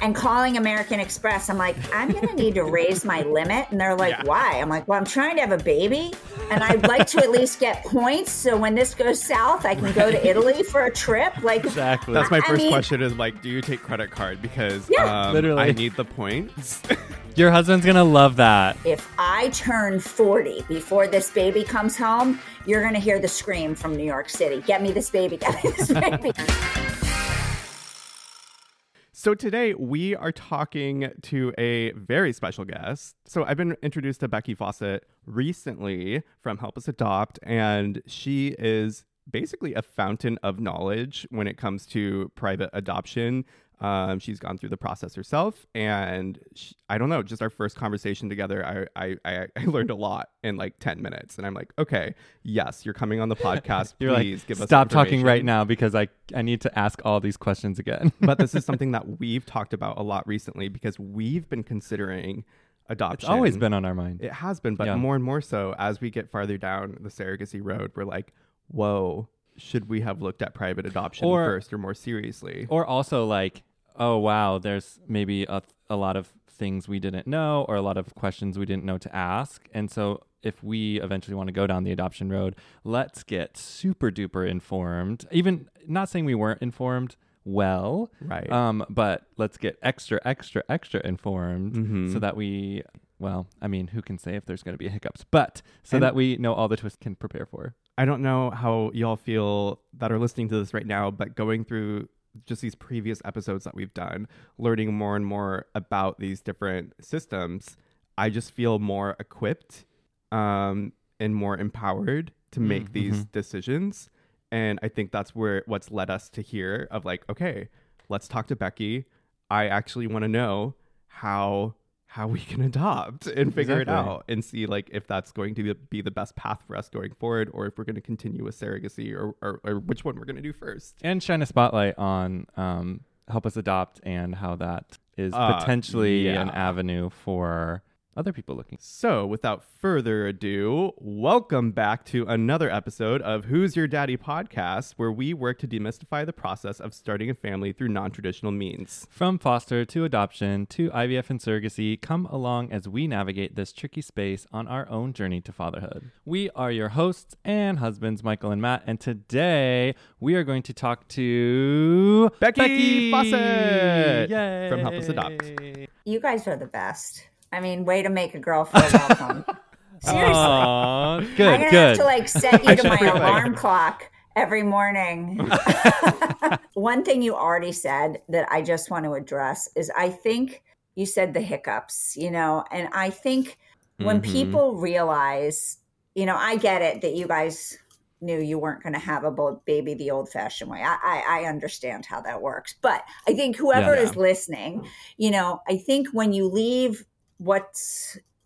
And calling American Express, I'm like, I'm going to need to raise my limit. And they're like, why? I'm like, well, I'm trying to have a baby and I'd like to at least get points. So when this goes south, I can go to Italy for a trip. Like, Exactly. That's my I first mean- question is like, do you take credit card? Because Yeah. um, Literally. I need the points. Your husband's gonna love that. if I turn 40 before this baby comes home, you're going to hear the scream from New York City Get me this baby, get me this baby. So today we are talking to a very special guest. So I've been introduced to Becky Fawcett recently from Help Us Adopt, and she is basically a fountain of knowledge when it comes to private adoption. Um, she's gone through the process herself, and sh I don't know. Just our first conversation together, I, I I I learned a lot in like ten minutes, and I'm like, okay, yes, you're coming on the podcast. You're Please like, give us stop talking right now because I I need to ask all these questions again. but this is something that we've talked about a lot recently because we've been considering adoption. it's always been on our mind. It has been, but Yeah. more and more so as we get farther down the surrogacy road, we're like, whoa, should we have looked at private adoption Or- first or more seriously? Or also like, oh wow, there's maybe a, a lot of things we didn't know or a lot of questions we didn't know to ask. And so if we eventually want to go down the adoption road, let's get super duper informed. Even not saying we weren't informed well, Right. Um, but let's get extra, extra, extra informed Mhm. so that we, well, I mean, who can say if there's going to be hiccups, but so And- that we know all the twists can prepare for. I don't know how y'all feel that are listening to this right now, but going through just these previous episodes that we've done, learning more and more about these different systems, I just feel more equipped um, and more empowered to make these decisions. And I think that's where what's led us to here of like, okay, let's talk to Becky. I actually want to know how how we can adopt and figure it out and see like if that's going to be- the best path for us going forward or if we're going to continue with surrogacy or, or, or which one we're going to do first. and shine a spotlight on um, help us adopt and how that is Uh, potentially an avenue for other people looking. So, without further ado, welcome back to another episode of Who's Your Daddy podcast, where we work to demystify the process of starting a family through non traditional means. From foster to adoption to IVF and surrogacy, come along as we navigate this tricky space on our own journey to fatherhood. We are your hosts and husbands, Michael and Matt, and today we are going to talk to Becky Fawcett Yay! from Help Us Adopt. you guys are the best. I mean, way to make a girl feel welcome. Seriously. Aw, I'm gonna good. have to like set you to my alarm clock every morning. One thing you already said that I just want to address is I think you said the hiccups, you know, and I think when Mhm. people realize, you know, I get it that you guys knew you weren't going to have a baby the old fashioned way. I, I, I understand how that works. But I think whoever Yeah. is listening, you know, I think when you leave what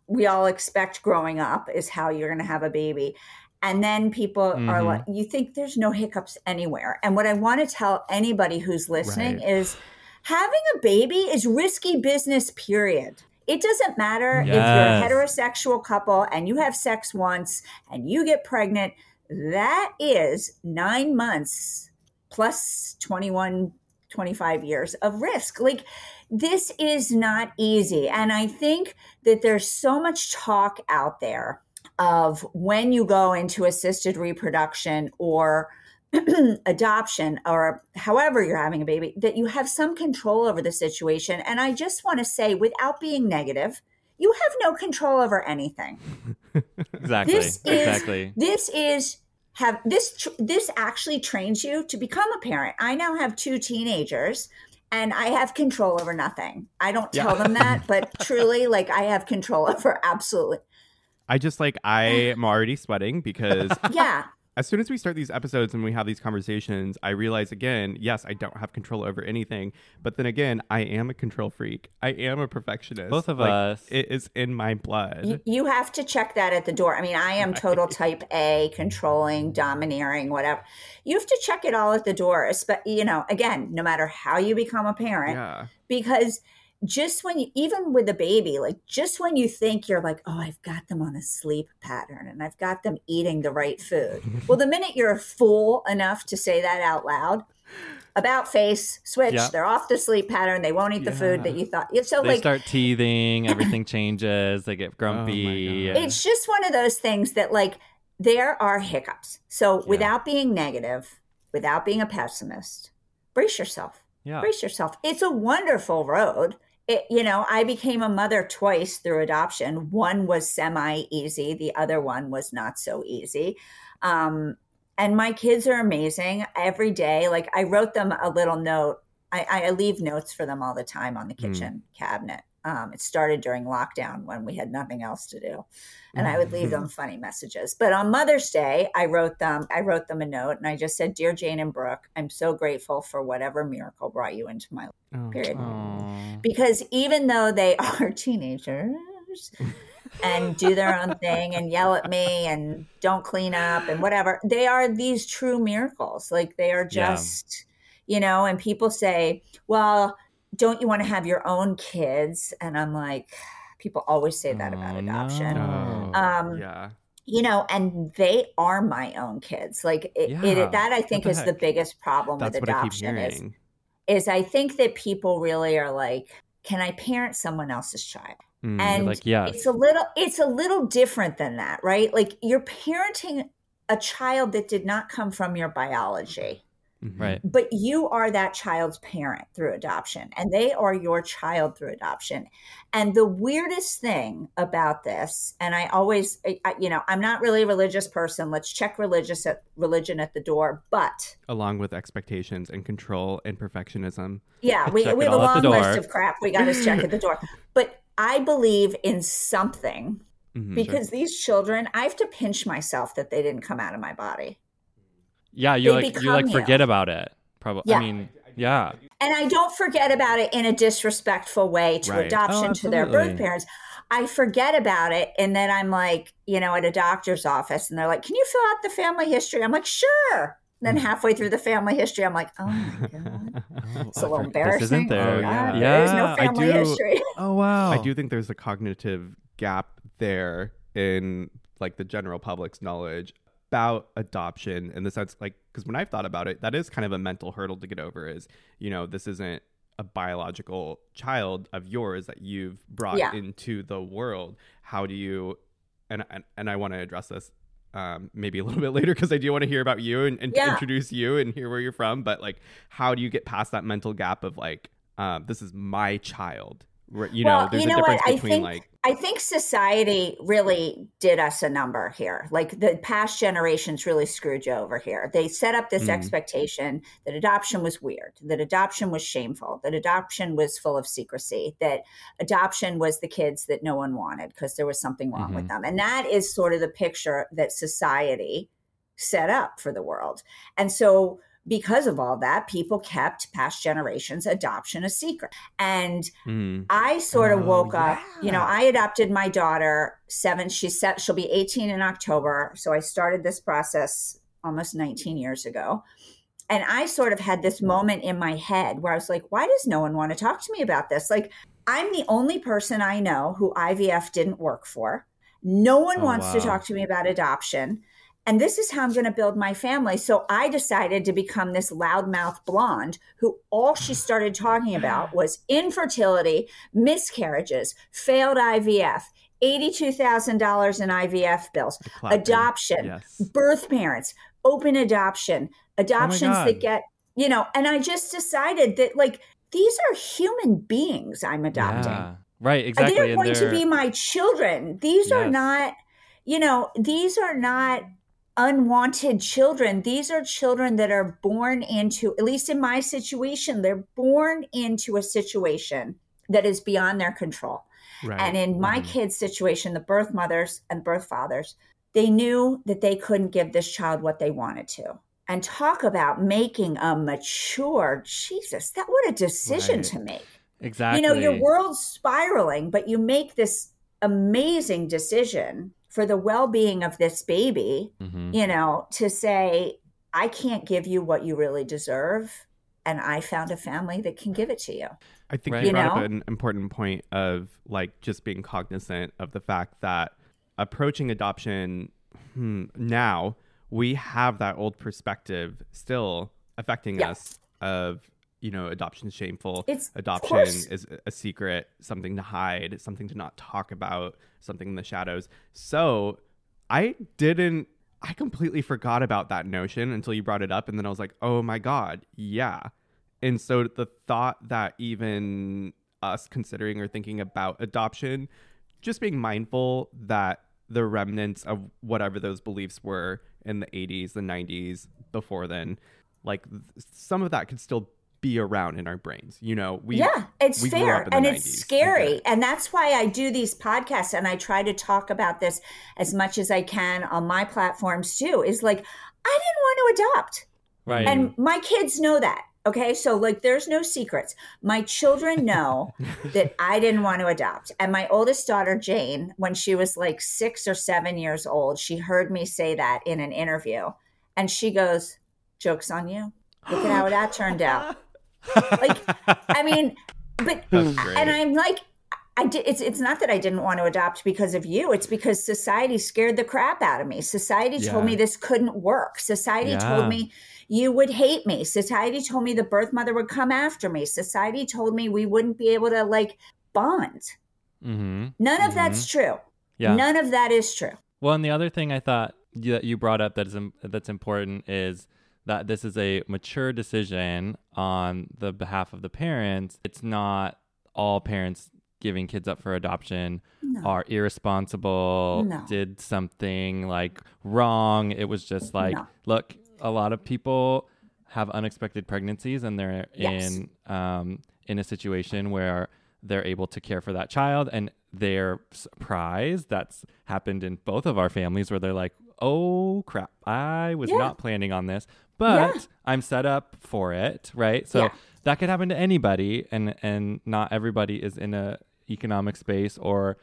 we all expect growing up is how you're going to have a baby. And then people are Mhm. like, you think there's no hiccups anywhere. And what I want to tell anybody who's listening Right. is having a baby is risky business, period. It doesn't matter if you're a heterosexual couple and you have sex once and you get pregnant, that is nine months plus 21, 25 years of risk. Like, this is not easy. And I think that there's so much talk out there of when you go into assisted reproduction or adoption or however you're having a baby, that you have some control over the situation. And I just want to say, without being negative, you have no control over anything. exactly. This is, exactly. This is have this tr- this actually trains you to become a parent. I now have two teenagers and I have control over nothing. I don't tell Yeah. them that, but truly like I have control over absolutely. I just like I am already sweating because Yeah. As soon as we start these episodes and we have these conversations, I realize again, yes, I don't have control over anything. But then again, I am a control freak. I am a perfectionist. Both of Like, us. It is in my blood. You, you have to check that at the door. I mean, I am total type A, controlling, domineering, whatever. You have to check it all at the door. espe- You know, again, no matter how you become a parent, yeah. because just when you even with a baby like just when you think you're like oh i've got them on a sleep pattern and i've got them eating the right food well the minute you're a fool enough to say that out loud about face switch Yeah. they're off the sleep pattern they won't eat the food that you thought so They like start teething, everything changes, they get oh grumpy. God. it's just one of those things that like there are hiccups so without being negative without being a pessimist brace yourself yeah. brace yourself. It's a wonderful road. It, you know, I became a mother twice through adoption. One was semi easy, the other one was not so easy. Um, and my kids are amazing every day. Like I wrote them a little note. I, I leave notes for them all the time on the kitchen cabinet. Um, it started during lockdown when we had nothing else to do, and I would leave them funny messages. But on Mother's Day, I wrote them. I wrote them a note, and I just said, "Dear Jane and Brooke, I'm so grateful for whatever miracle brought you into my life." Oh. Period. Aw. Because even though they are teenagers and do their own thing and yell at me and don't clean up and whatever, they are these true miracles. Like they are Yeah. just, you know. And people say, "Well." Don't you want to have your own kids? And I'm like, people always say that about Oh, adoption. no. Um, yeah. You know, and they are my own kids. Like it, Yeah. it that I think the is the biggest problem That's with what I keep adoption is is I think that people really are like, can I parent someone else's child? Mm. And like, yes. it's a little it's a little different than that, right? Like you're parenting a child that did not come from your biology Mhm. right. but you are that child's parent through adoption and they are your child through adoption and the weirdest thing about this and i always I, I- you know i'm not really a religious person let's check religious at religion at the door but Along with expectations and control and perfectionism. yeah we, we have a all at the long list of crap we got to check at the door but i believe in something Mhm. because these children i have to pinch myself that they didn't come out of my body Yeah, you They like you like forget you. about it. Probably. Yeah. I mean, yeah. and I don't forget about it in a disrespectful way to Right. adoption Oh, to their birth parents. I forget about it, and then I'm like, you know, at a doctor's office, and they're like, "Can you fill out the family history?" I'm like, "Sure." Then halfway through the family history, I'm like, "Oh my god, oh, it's a little This embarrassing." isn't there. Oh, yeah. God, there is no Yeah, I family do- history. Oh wow. I do think there's a cognitive gap there in like the general public's knowledge about adoption in the sense like because when I've thought about it, that is kind of a mental hurdle to get over. Is you know this isn't a biological child of yours that you've brought Yeah. into the world. How do you? And and, and I want to address this um, maybe a little bit later because I do want to hear about you and, and Yeah. introduce you and hear where you're from. But like, how do you get past that mental gap of like, um, this is my child? You know, well, there's you a know difference what? I think like I think society really did us a number here. Like the past generations really screwed you over here. They set up this Mm. expectation that adoption was weird, that adoption was shameful, that adoption was full of secrecy, that adoption was the kids that no one wanted because there was something wrong with Mhm. them. And that is sort of the picture that society set up for the world. And so because of all that, people kept past generations adoption a secret. And mm, I sort of Oh, woke up, you know. I adopted my daughter seven, she's set, she'll be 18 in October. So I started this process almost 19 years ago. And I sort of had this moment in my head where I was like, why does no one want to talk to me about this? Like, I'm the only person I know who IVF didn't work for. No one Oh, wants to talk to me about adoption. And this is how I'm going to build my family. So I decided to become this loudmouth blonde who all she started talking about was infertility, miscarriages, failed IVF, $82,000 in IVF bills, adoption, Yes. birth parents, open adoption, adoptions God. that get, you know, and I just decided that like these are human beings I'm adopting. Yeah. Right, exactly. They're going to be my children. These are not, you know, these are not unwanted children. These are children that are born into, at least in my situation, they're born into a situation that is beyond their control. Right. And in my Mhm. kids' situation, the birth mothers and birth fathers, they knew that they couldn't give this child what they wanted to. And talk about making a mature, Jesus, that what a decision Right. to make exactly. you know your world's spiraling but you make this amazing decision for the well-being of this baby Mhm. you know to say i can't give you what you really deserve and i found a family that can give it to you I think Right. you You brought up an important point of like just being cognizant of the fact that approaching adoption hmm, now we have that old perspective still affecting Yeah. us of you know adoption is shameful. It's- adoption is a secret something to hide something to not talk about something in the shadows. So i didn't i completely forgot about that notion until you brought it up and then i was like oh my god yeah. And so the thought that even us considering or thinking about adoption, just being mindful that the remnants of whatever those beliefs were in the 80s, the 90s, before then, like some of that could still be around in our brains. You know, we yeah it's we fair up in the and it's I get scary it. and that's why i do these podcasts and i try to talk about this as much as i can on my platforms too is like i didn't want to adopt Right. And my kids know that. Okay. So, like, there's no secrets. My children know that I didn't want to adopt. And my oldest daughter, Jane, when she was like six or seven years old, she heard me say that in an interview. And she goes, Joke's on you. Look at how that turned out. Like, I mean, but, and I'm like, I did, it's it's not that I didn't want to adopt because of you. It's because society scared the crap out of me. Society told me this couldn't work. Society Yeah. told me you would hate me. Society told me the birth mother would come after me. Society told me we wouldn't be able to like bond. mm-hmm. None of that's true. Yeah. None of that is true. Well, and the other thing I thought that you brought up that is that's important is that this is a mature decision on the behalf of the parents. It's not all parents giving kids up for adoption No. are irresponsible, No. did something like wrong. It was just like, No. look, a lot of people have unexpected pregnancies and they're Yes. in um, in a situation where they're able to care for that child and they're surprised that's happened in both of our families where they're like oh crap i was Yeah. not planning on this but Yeah. i'm set up for it right so Yeah. that could happen to anybody and and not everybody is in a economic space or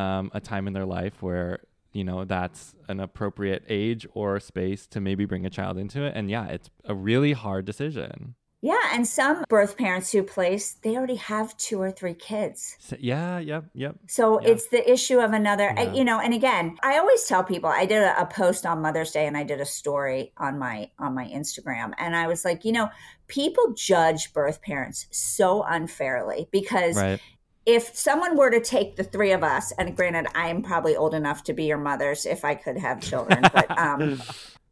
um, a time in their life where you know that's an appropriate age or space to maybe bring a child into it and yeah it's a really hard decision Yeah, and some birth parents who place, they already have two or three kids. So- yeah yep yep So Yeah. it's the issue of another, I- Yeah. you know. And again, I always tell people. I did a, a post on Mother's Day, and I did a story on my on my Instagram, and I was like, you know, people judge birth parents so unfairly because right if someone were to take the three of us, and granted, I am probably old enough to be your mothers if I could have children, but um,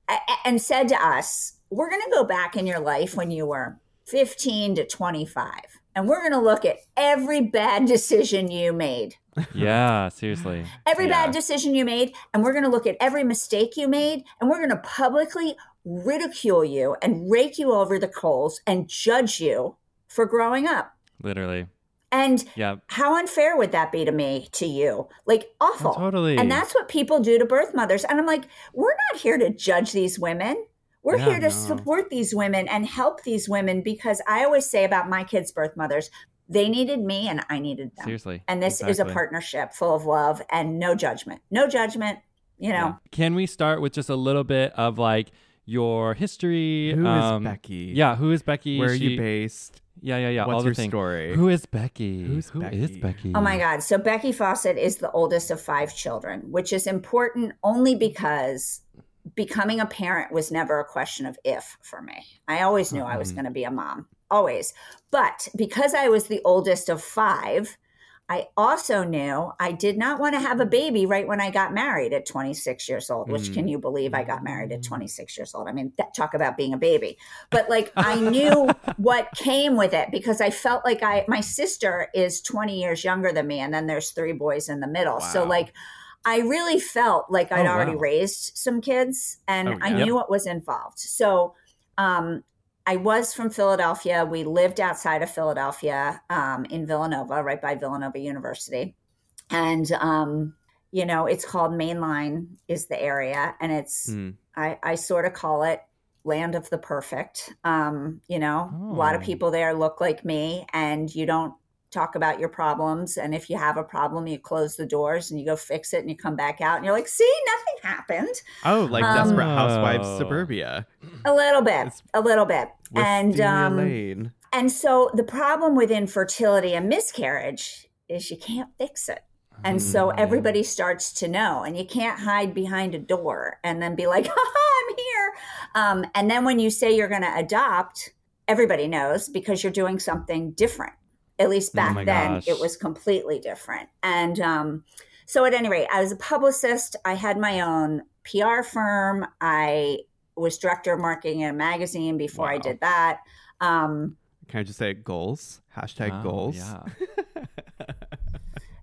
and said to us, we're going to go back in your life when you were 15 to 25, and we're going to look at every bad decision you made. Yeah seriously. Every Yeah. bad decision you made and we're going to look at every mistake you made and we're going to publicly ridicule you and rake you over the coals and judge you for growing up. Literally. And yeah how unfair would that be to me to you? Like awful. Totally. And that's what people do to birth mothers. And i'm like we're not here to judge these women we're Yeah, here to no. support these women and help these women because i always say about my kids birth mothers they needed me and i needed them seriously and this is a partnership full of love and no judgment. No judgment, you know. Yeah. Can we start with just a little bit of like your history? Who is um, Becky? Yeah, who is Becky? Where are you based? Yeah, yeah, yeah. What's all your things. story? Who is Becky? Who's Who is Becky? Becky? Oh my God. So Becky Fawcett is the oldest of five children, which is important only because becoming a parent was never a question of if for me. I always knew I was Mhm. going to be a mom, always. But because I was the oldest of five, I also knew I did not want to have a baby right when I got married at 26 years old, which Mm. can you believe I got married at 26 years old? I mean, that, talk about being a baby. But like I knew what came with it because I felt like I my sister is 20 years younger than me and then there's three boys in the middle. So like I really felt like I'd Oh, already raised some kids and Oh, I yeah. knew what was involved. So um I was from Philadelphia. We lived outside of Philadelphia um, in Villanova, right by Villanova University. And, um, you know, it's called Mainline, is the area. And it's, Mm. I, I sort of call it land of the perfect. Um, you know, a lot of Oh. people there look like me, and you don't talk about your problems. And if you have a problem, you close the doors and you go fix it and you come back out and you're like, see, nothing happened. Oh, like Um, Desperate Housewives Oh. Suburbia. A little bit, It's- a little bit. and, um, Lane. And so the problem with infertility and miscarriage is you can't fix it. And so Mm. everybody starts to know, and you can't hide behind a door and then be like, Haha, I'm here. Um, and then when you say you're going to adopt, everybody knows because you're doing something different. At least Oh back my then, gosh. it was completely different. And um, so, at any rate, I was a publicist. I had my own PR firm. I was director of marketing in a magazine before I did that. Um, Can I just say goals? Hashtag Wow, goals. Yeah.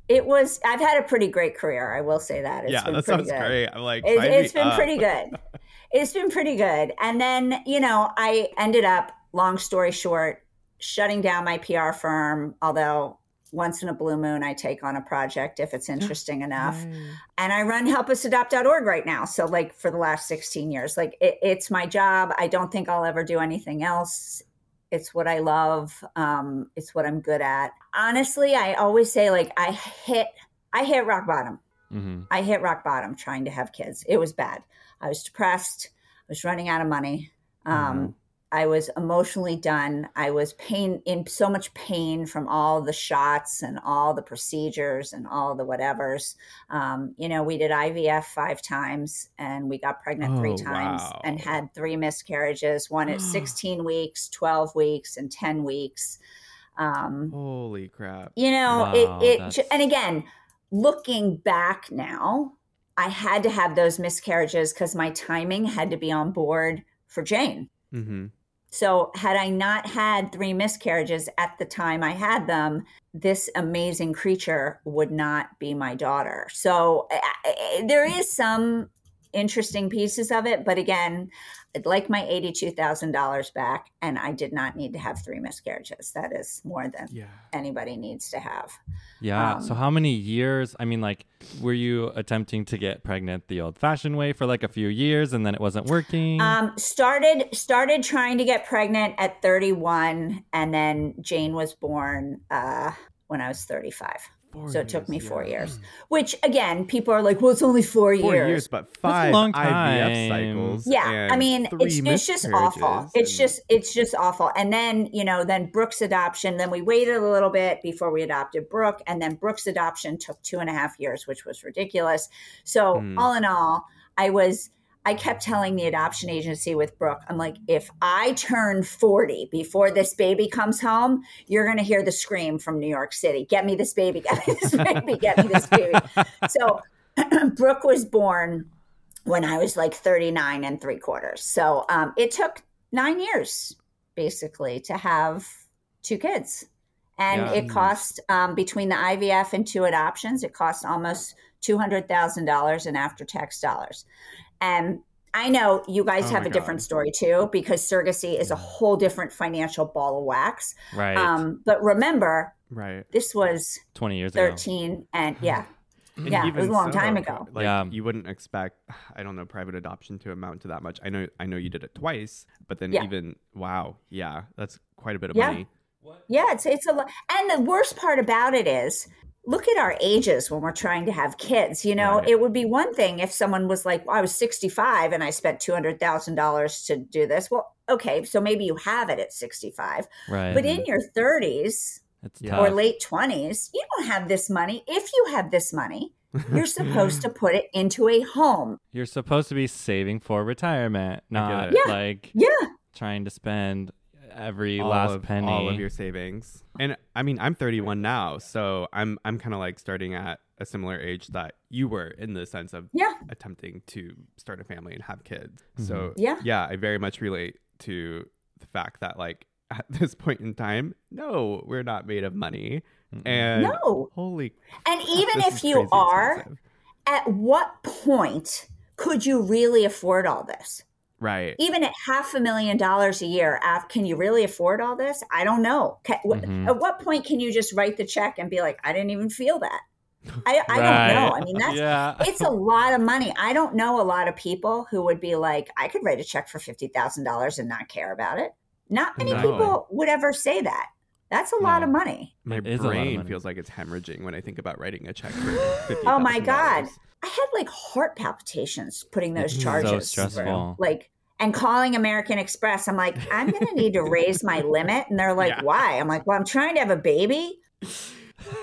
It was. I've had a pretty great career. I will say that. It's yeah, been that pretty sounds good. great. I'm like, It, sign it's been up. pretty good. It's been pretty good. And then you know, I ended up. Long story short, shutting down my PR firm. Although once in a blue moon, I take on a project if it's interesting enough. And I run helpusadopt.org right now. So like for the last 16 years, like it, it's my job. I don't think I'll ever do anything else. It's what I love. Um, it's what I'm good at. Honestly, I always say like I hit I hit rock bottom. hmm I hit rock bottom trying to have kids. It was bad. I was depressed. I was running out of money. Um, I was emotionally done. I was pain in so much pain from all the shots and all the procedures and all the whatevers. Um, you know, we did IVF five times and we got pregnant three Oh, times wow. and had three miscarriages, one at 16 weeks, 12 weeks, and 10 weeks. Um, Holy crap. you know Wow, it it and again looking back now i had to have those miscarriages because my timing had to be on board for jane Mm-hmm. So had i not had three miscarriages at the time i had them this amazing creature would not be my daughter. So I, I- there is some interesting pieces of it but again i'd like my $82000 back and i did not need to have three miscarriages that is more than Yeah. anybody needs to have Yeah. so Um, how many years? I mean, like, were you attempting to get pregnant the old-fashioned way for like a few years, and then it wasn't working? Um, started started trying to get pregnant at 31, and then Jane was born uh, when I was 35. Four so it took me four yeah. years. Which again, people are like, "Well, it's only four, Four years." years, but five long IVF cycles. Yeah, I mean, it's, it's just awful. miscarriages It's just it's just awful. And then you know, then Brooke's adoption. Then we waited a little bit before we adopted Brooke, and then Brooke's adoption took two and a half years, which was ridiculous. So Hmm. all in all, I was. I kept telling the adoption agency with Brooke, I'm like, if I turn 40 before this baby comes home, you're going to hear the scream from New York City get me this baby, get me this baby, get me this baby. So Brooke was born when I was like 39 and three quarters. So um, it took nine years basically to have two kids. And Yeah. it cost um, between the IVF and two adoptions, it cost almost $200,000 in after tax dollars. And I know you guys Oh have my a different story too, because surrogacy is a whole different financial ball of wax. right. Um, but remember, right. this was 20 years ago. 13 and yeah, And Yeah, it was a long time ago. Like Yeah. you wouldn't expect, I don't know, private adoption to amount to that much. I know, I know you did it twice, but then Yeah. even wow, yeah, that's quite a bit of Yeah. money. Yeah, it's it's a lot. And the worst part about it is, look at our ages when we're trying to have kids. You know, Right. it would be one thing if someone was like, well, "I was 65 and I spent two hundred thousand dollars to do this." Well, okay, so maybe you have it at 65, Right. but in your 30s it's Yeah. tough. or late 20s, you don't have this money. If you have this money, You're supposed to put it into a home. You're supposed to be saving for retirement, not. Yeah. like Yeah. trying to spend every all last of, penny. all of your savings. And I mean, I'm 31 now, so I'm I'm kind of like starting at a similar age that you were in the sense of Yeah. attempting to start a family and have kids. Mm-hmm. So Yeah. yeah, I very much relate to the fact that like at this point in time, no, we're not made of money. And No. holy, And even if you are, expensive. at what point could you really afford all this? Right? Even at half a million dollars a year, can you really afford all this? I don't know. Ca- wh- Mhm. At what point can you just write the check and be like, I didn't even feel that? I, I Right. don't know. I mean, that's yeah. it's a lot of money. I don't know a lot of people who would be like, I could write a check for fifty thousand dollars and not care about it. Not many No. people would ever say that. That's a lot of money. My It is a lot of brain money. feels like it's hemorrhaging when I think about writing a check for fifty. Oh my god. I had like heart palpitations putting those It's so charges. stressful. Like and calling American Express, I'm like, I'm gonna need to raise my limit. And they're like, Yeah. why? I'm like, well, I'm trying to have a baby.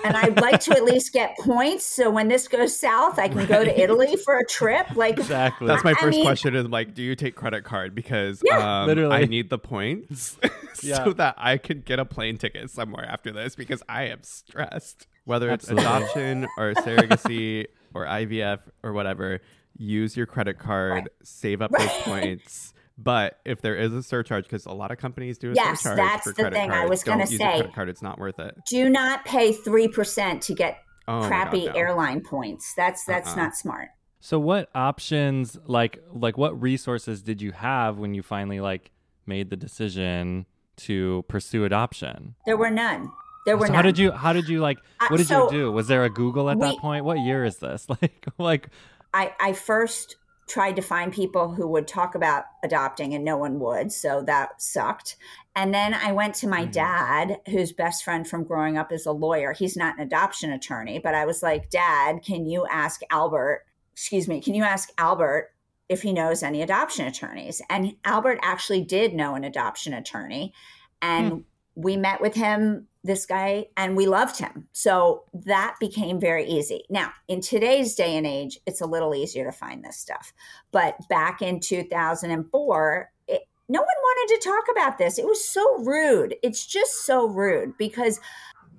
And I'd like to at least get points. So when this goes south, I can go to Italy for a trip. Like exactly. That's my I first mean- question is like, do you take credit card? Because Yeah. um, Literally. I need the points Yeah. so that I can get a plane ticket somewhere after this because I am stressed. Whether it's Absolutely. adoption or surrogacy or IVF or whatever, use your credit card, Right. save up those points. But if there is a surcharge, because a lot of companies do a Yes, surcharge that's for the credit thing I was gonna use say. credit card; it's not worth it. do not pay three percent to get Oh my God, crappy no. airline points. That's that's Uh-uh. not smart. So what options like like what resources did you have when you finally like made the decision to pursue adoption? There were none. There were So how did you how did you like Uh, what did so you do? Was there a Google at that point? What year is this? Like like I, I first tried to find people who would talk about adopting and no one would. So that sucked. And then I went to my Mhm. dad, whose best friend from growing up is a lawyer. He's not an adoption attorney, but I was like, Dad, can you ask Albert, excuse me, can you ask Albert if he knows any adoption attorneys? And Albert actually did know an adoption attorney. And we met with him, this guy, and we loved him. So that became very easy. Now, in today's day and age, it's a little easier to find this stuff. But back in 2004, it, no one wanted to talk about this. It was so rude. It's just so rude because,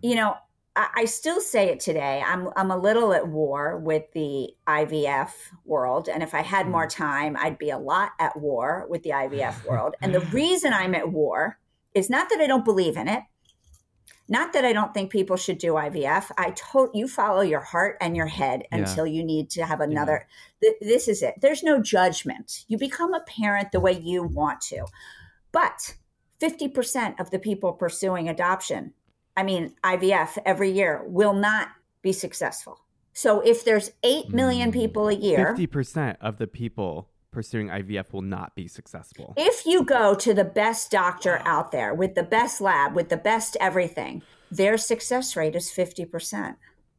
you know, I, I still say it today. I'm I'm a little at war with the IVF world, and if I had mm-hmm. more time, I'd be a lot at war with the IVF world. And the reason I'm at war is not that I don't believe in it, not that I don't think people should do IVF. I told you follow your heart and your head Yeah. until you need to have another. Th- this is it. There's no judgment. You become a parent the way you want to. But 50% of the people pursuing adoption, I mean, IVF every year, will not be successful. So if there's 8 million Mm. people a year, Fifty percent of the people pursuing IVF will not be successful. if you go to the best doctor out there with the best lab, with the best everything, their success rate is 50%.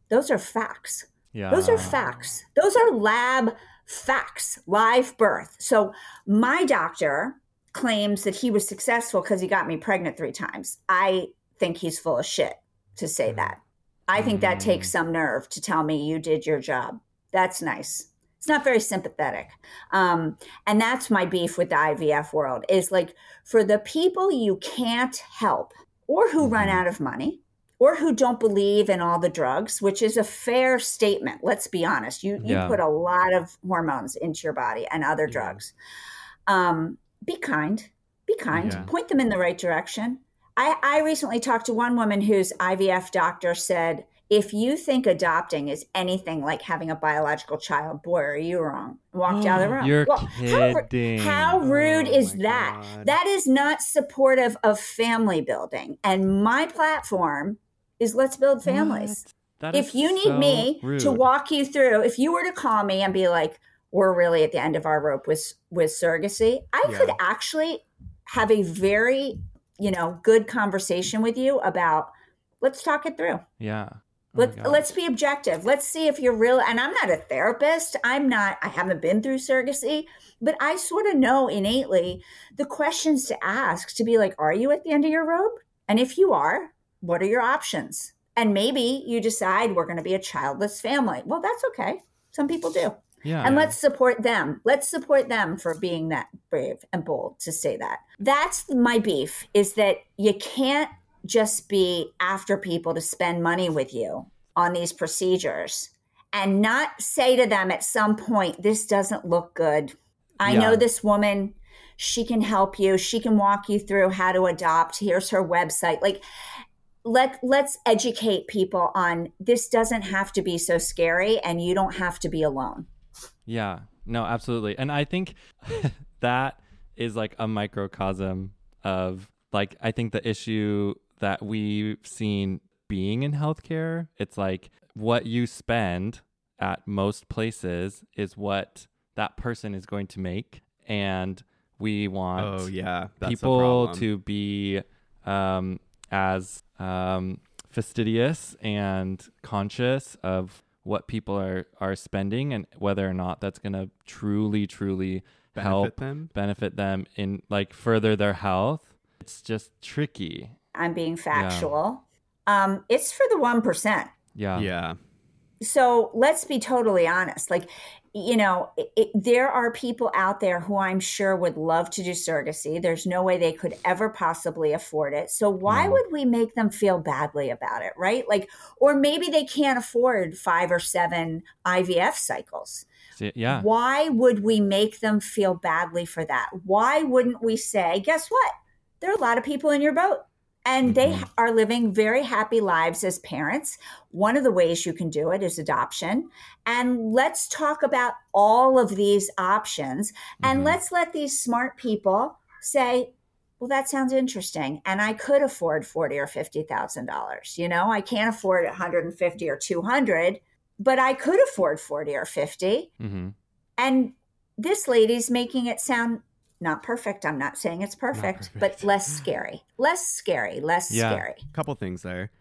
Those are facts. yeah. Those are facts. Those are lab facts, live birth. So my doctor claims that he was successful because he got me pregnant three times. I think he's full of shit to say mm. that. I think that takes mm. some nerve to tell me you did your job. That's nice. It's not very sympathetic. Um, and that's my beef with the IVF world is like for the people you can't help or who run Mhm. out of money or who don't believe in all the drugs, which is a fair statement. Let's be honest. You you Yeah. put a lot of hormones into your body and other Yeah. drugs. Um, be kind. Be kind. Yeah. Point them in the right direction. I, I recently talked to one woman whose IVF doctor said, if you think adopting is anything like having a biological child, boy, are you wrong. Walked out of the room. You're Well, how kidding. how rude Oh is that? God. That is not supportive of family building. And my platform is let's build families. If you need so me rude. to walk you through, if you were to call me and be like, we're really at the end of our rope with with surrogacy, I Yeah. could actually have a very, you know, good conversation with you about let's talk it through. Yeah. Oh Let's gosh. let's be objective. Let's see if you're real. And I'm not a therapist. I'm not. I haven't been through surrogacy, but I sort of know innately the questions to ask to be like, are you at the end of your rope? And if you are, what are your options? And maybe you decide we're going to be a childless family. Well, that's okay. Some people do. Yeah. And let's support them. Let's support them for being that brave and bold to say that. That's my beef is that you can't just be after people to spend money with you on these procedures and not say to them at some point, this doesn't look good. I Yeah. know this woman, she can help you, she can walk you through how to adopt. Here's her website. Like, let let's educate people on this doesn't have to be so scary and you don't have to be alone. Yeah, no, absolutely. And I think that is like a microcosm of like I think the issue that we've seen being in healthcare, it's like what you spend at most places is what that person is going to make and we want Oh yeah, that's people to be um, as um, fastidious and conscious of what people are are spending and whether or not that's going to truly truly benefit help them. benefit them in like further their health. It's just tricky I'm being factual. Um, it's for the 1%. yeah Yeah, So let's be totally honest. Like, you know, it, it, there are people out there who I'm sure would love to do surrogacy. There's no way they could ever possibly afford it. So why No. would we make them feel badly about it, right? Like, or maybe they can't afford five or seven IVF cycles. Yeah Why would we make them feel badly for that? Why wouldn't we say, guess what? There are a lot of people in your boat and they Mhm. are living very happy lives as parents. One of the ways you can do it is adoption. And let's talk about all of these options and Mhm. let's let these smart people say, well, that sounds interesting. And I could afford forty or fifty thousand dollars. You know, I can't afford 150 or 200, but I could afford 40 or 50. hmm And this lady's making it sound not perfect. I'm not saying it's perfect, but less scary. Less scary, less scary. Yeah. scary. couple things there.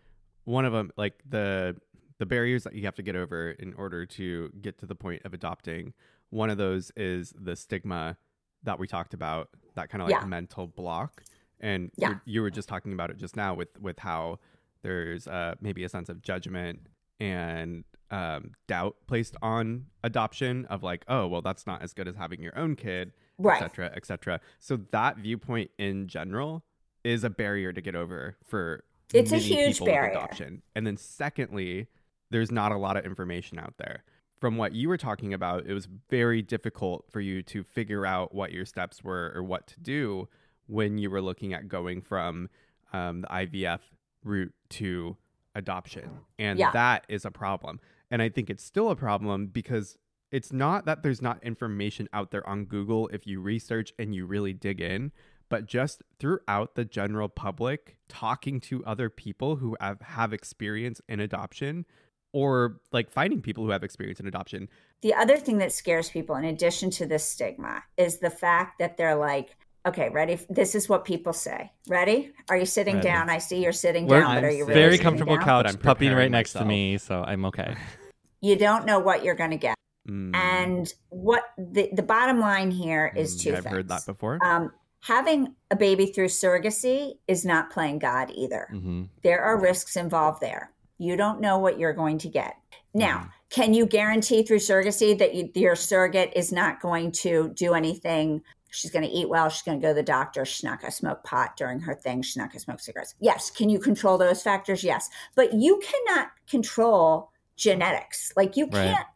One of them, like the the barriers that you have to get over in order to get to the point of adopting. One of those is the stigma that we talked about, that kind of like Yeah. mental block. And Yeah. you were just talking about it just now with with how there's uh, maybe a sense of judgment and um, doubt placed on adoption of like, oh, well, that's not as good as having your own kid, Right. et cetera, et cetera. So that viewpoint in general is a barrier to get over for It's a huge barrier. adoption. And then secondly, there's not a lot of information out there. From what you were talking about, it was very difficult for you to figure out what your steps were or what to do when you were looking at going from um, the IVF route to adoption. And Yeah. that is a problem. And I think it's still a problem because it's not that there's not information out there on Google if you research and you really dig in, but just throughout the general public, talking to other people who have, have experience in adoption or like finding people who have experience in adoption. The other thing that scares people, in addition to this stigma, is the fact that they're like, okay, ready? This is what people say. Ready? Are you sitting Ready. down? I see you're sitting We're down, but are you really very comfortable couch But I'm puppy right preparing next to me so i'm okay You don't know what you're going to get. Mm, And what the, the bottom line here is mm, two I've things. heard that before. Um, having a baby through surrogacy is not playing God either. hmm There are risks involved there. You don't know what you're going to get. Now, Mm-hmm. can you guarantee through surrogacy that you, your surrogate is not going to do anything? She's going to eat well. She's going to go to the doctor. She's not going to smoke pot during her thing. She's not going to smoke cigarettes. Yes. Can you control those factors? Yes. But you cannot control genetics. Like you Right. can't.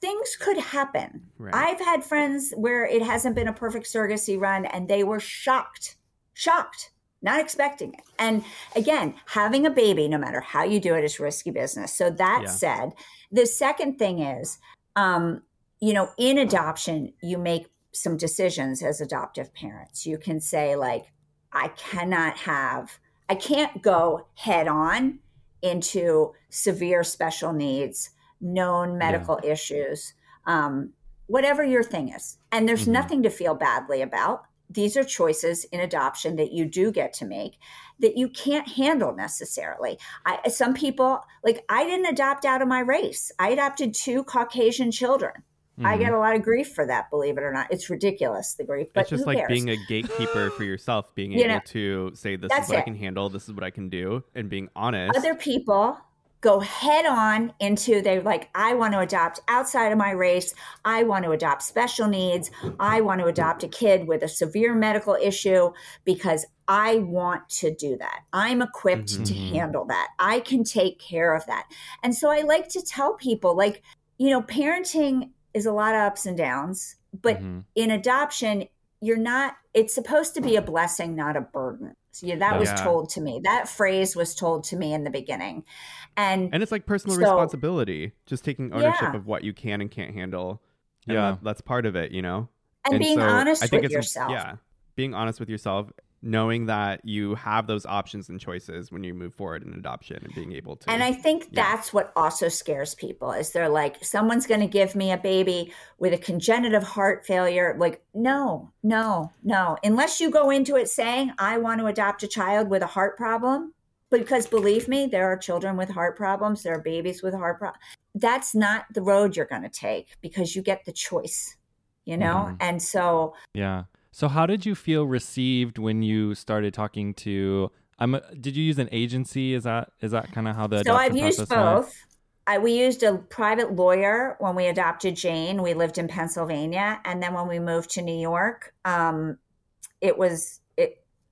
Things could happen. Right. I've had friends where it hasn't been a perfect surrogacy run and they were shocked, shocked, not expecting it. And again, having a baby, no matter how you do it, is risky business. So that Yeah. said, the second thing is, um, you know, in adoption, you make some decisions as adoptive parents. You can say, like, I cannot have, I can't go head on into severe special needs, known medical issues, um, whatever your thing is. And there's Mhm. nothing to feel badly about. These are choices in adoption that you do get to make that you can't handle necessarily. I, some people, like, I didn't adopt out of my race, I adopted two Caucasian children. I Mhm. get a lot of grief for that, believe it or not. It's ridiculous, the grief. But it's just like cares? being a gatekeeper for yourself, being You able know, to say, this is what I can handle, this is what I can do, and being honest. other people go head on into they're like i want to adopt outside of my race i want to adopt special needs i want to adopt a kid with a severe medical issue because i want to do that i'm equipped mm-hmm. to handle that i can take care of that and so i like to tell people like you know parenting is a lot of ups and downs but mm-hmm. in adoption you're not it's supposed to be a blessing not a burden so yeah, that was told to me. That phrase was told to me in the beginning. And and it's like personal so, responsibility, just taking ownership yeah. of what you can and can't handle. Yeah, that, that's part of it, you know. And, and being so honest I think with it's, yourself. Yeah, being honest with yourself knowing that you have those options and choices when you move forward in adoption and being able to and i think yeah. that's what also scares people is they're like someone's going to give me a baby with a congenital heart failure like no no no unless you go into it saying i want to adopt a child with a heart problem because believe me there are children with heart problems there are babies with heart problems that's not the road you're going to take because you get the choice you know mm-hmm. and so yeah so how did you feel received when you started talking to? I'm. A, did you use an agency? Is that is that kind of how the so I've used both. I, we used a private lawyer when we adopted Jane. We lived in Pennsylvania, and then when we moved to New York, um, it was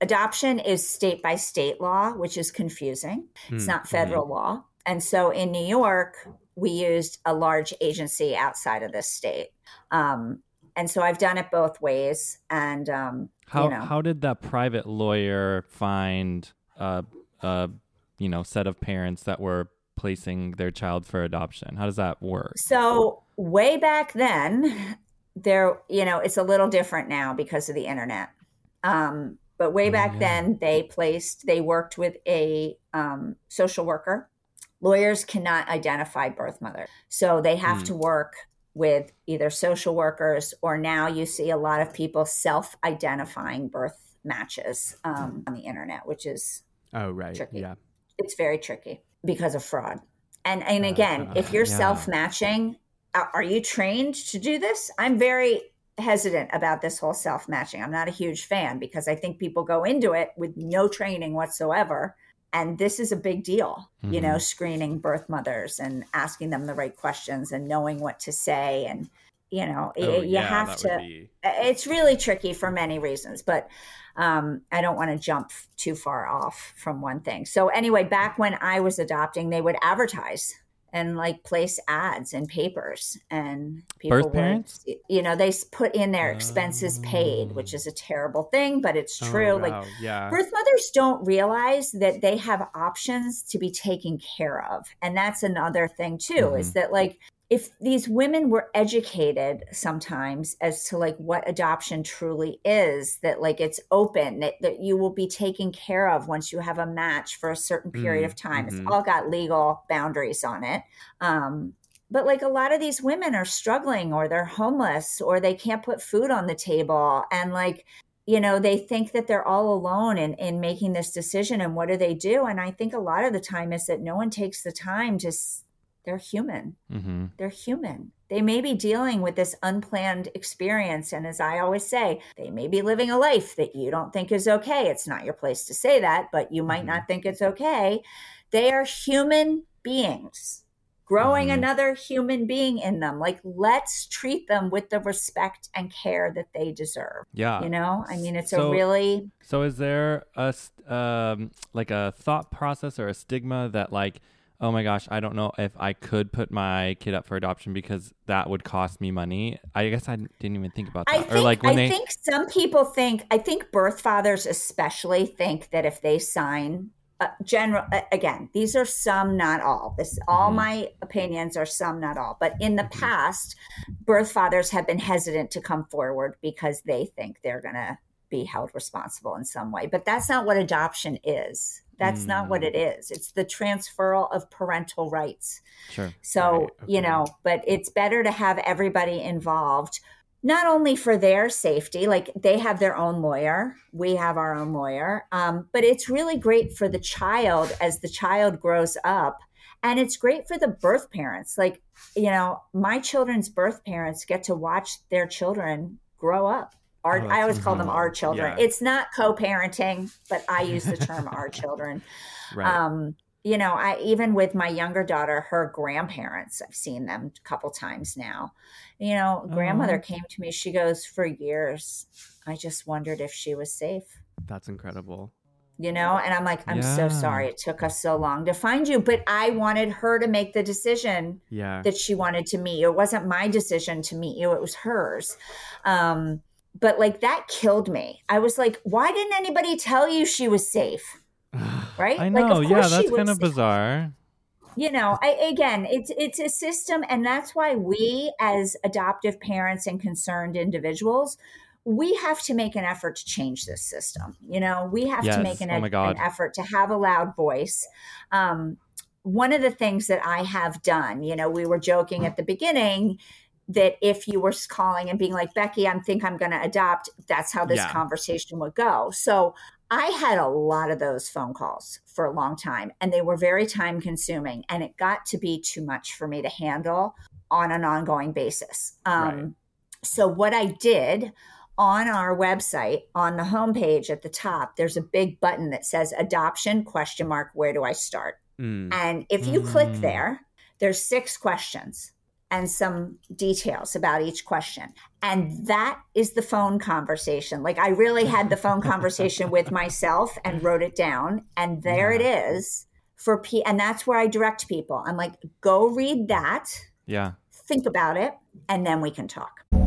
adoption is state by state law, which is confusing. It's hmm, not federal mm. law, and so in New York, we used a large agency outside of this state. Um, and so I've done it both ways. And um, how you know. how did that private lawyer find a, a you know set of parents that were placing their child for adoption? How does that work? So way back then, there you know it's a little different now because of the internet. Um, but way back yeah. then, they placed they worked with a um, social worker. Lawyers cannot identify birth mother, so they have mm. to work with either social workers or now you see a lot of people self identifying birth matches um, on the internet, which is oh right, tricky. yeah, it's very tricky because of fraud. And and again, uh, if you're yeah. self matching, are you trained to do this? I'm very hesitant about this whole self matching. I'm not a huge fan because I think people go into it with no training whatsoever and this is a big deal mm-hmm. you know mm-hmm. screening birth mothers and asking them the right questions and knowing what to say and you know oh, you yeah, have to be... it's really tricky for many reasons but um, i don't want to jump too far off from one thing so anyway back when i was adopting they would advertise and like place ads in papers and people Birth would, parents? you know they put in their expenses paid which is a terrible thing but it's oh, true oh, wow. like yeah. birth mothers don't realize that they have options to be taken care of and that's another thing too mm-hmm. is that like if these women were educated sometimes as to like what adoption truly is that like it's open that, that you will be taken care of once you have a match for a certain period mm-hmm. of time mm-hmm. it's all got legal boundaries on it um, but like a lot of these women are struggling or they're homeless or they can't put food on the table and like you know they think that they're all alone in, in making this decision and what do they do and i think a lot of the time is that no one takes the time to they're human. Mm-hmm. They're human. They may be dealing with this unplanned experience. And as I always say, they may be living a life that you don't think is okay. It's not your place to say that, but you might mm-hmm. not think it's okay. They are human beings growing mm-hmm. another human being in them. Like, let's treat them with the respect and care that they deserve. Yeah. You know, I mean, it's so, a really. So, is there a, um, like a thought process or a stigma that, like, oh my gosh, I don't know if I could put my kid up for adoption because that would cost me money. I guess I didn't even think about that. I think, or like when I they... think some people think, I think birth fathers especially think that if they sign uh, general again these are some not all this all mm-hmm. my opinions are some not all but in the mm-hmm. past birth fathers have been hesitant to come forward because they think they're going to be held responsible in some way but that's not what adoption is that's mm. not what it mm. It's the transferal of parental rights. Sure. So, right. okay. you know, but it's better to have everybody involved, not only for their safety, like they have their own lawyer, we have our own lawyer, um, but it's really great for the child as the child grows up. And it's great for the birth parents. Like, you know, my children's birth parents get to watch their children grow up our, oh, I always call them our children. Yeah. It's not co-parenting, but I use the term our children. Right. Um, you know, I even with my younger daughter, her grandparents, I've seen them a couple times now. You know, grandmother Aw. came to me. She goes, For years, I just wondered if she was safe. That's incredible. You know, and I'm like, I'm so sorry it took us so long to find you. But I wanted her to make the decision Yeah. that she wanted to meet you. It wasn't my decision to meet you, it was hers. Um, but like that killed me. I was like, why didn't anybody tell you she was safe? Right? I know. of yeah, that's kind of bizarre. you know I, again it's it's a system and that's why we as adoptive parents and concerned individuals we have to make an effort to change this system you know we have to make an, Oh an effort to have a loud voice um, one of the things that i have done you know we were joking at the beginning that if you were calling and being like becky i think i'm going to adopt that's how this Yeah. conversation would go so I had a lot of those phone calls for a long time and they were very time consuming and it got to be too much for me to handle on an ongoing basis. Um, Right. So what I did on our website on the homepage at the top, there's a big button that says adoption question mark, where do I start? Mm. And if you click Mm. there, there's six questions and some details about each question. And that is the phone conversation. Like I really had the phone conversation with myself and wrote it down. And there it is for P. And that's where I direct people. I'm like, go read that, Yeah. think about it, and then we can talk.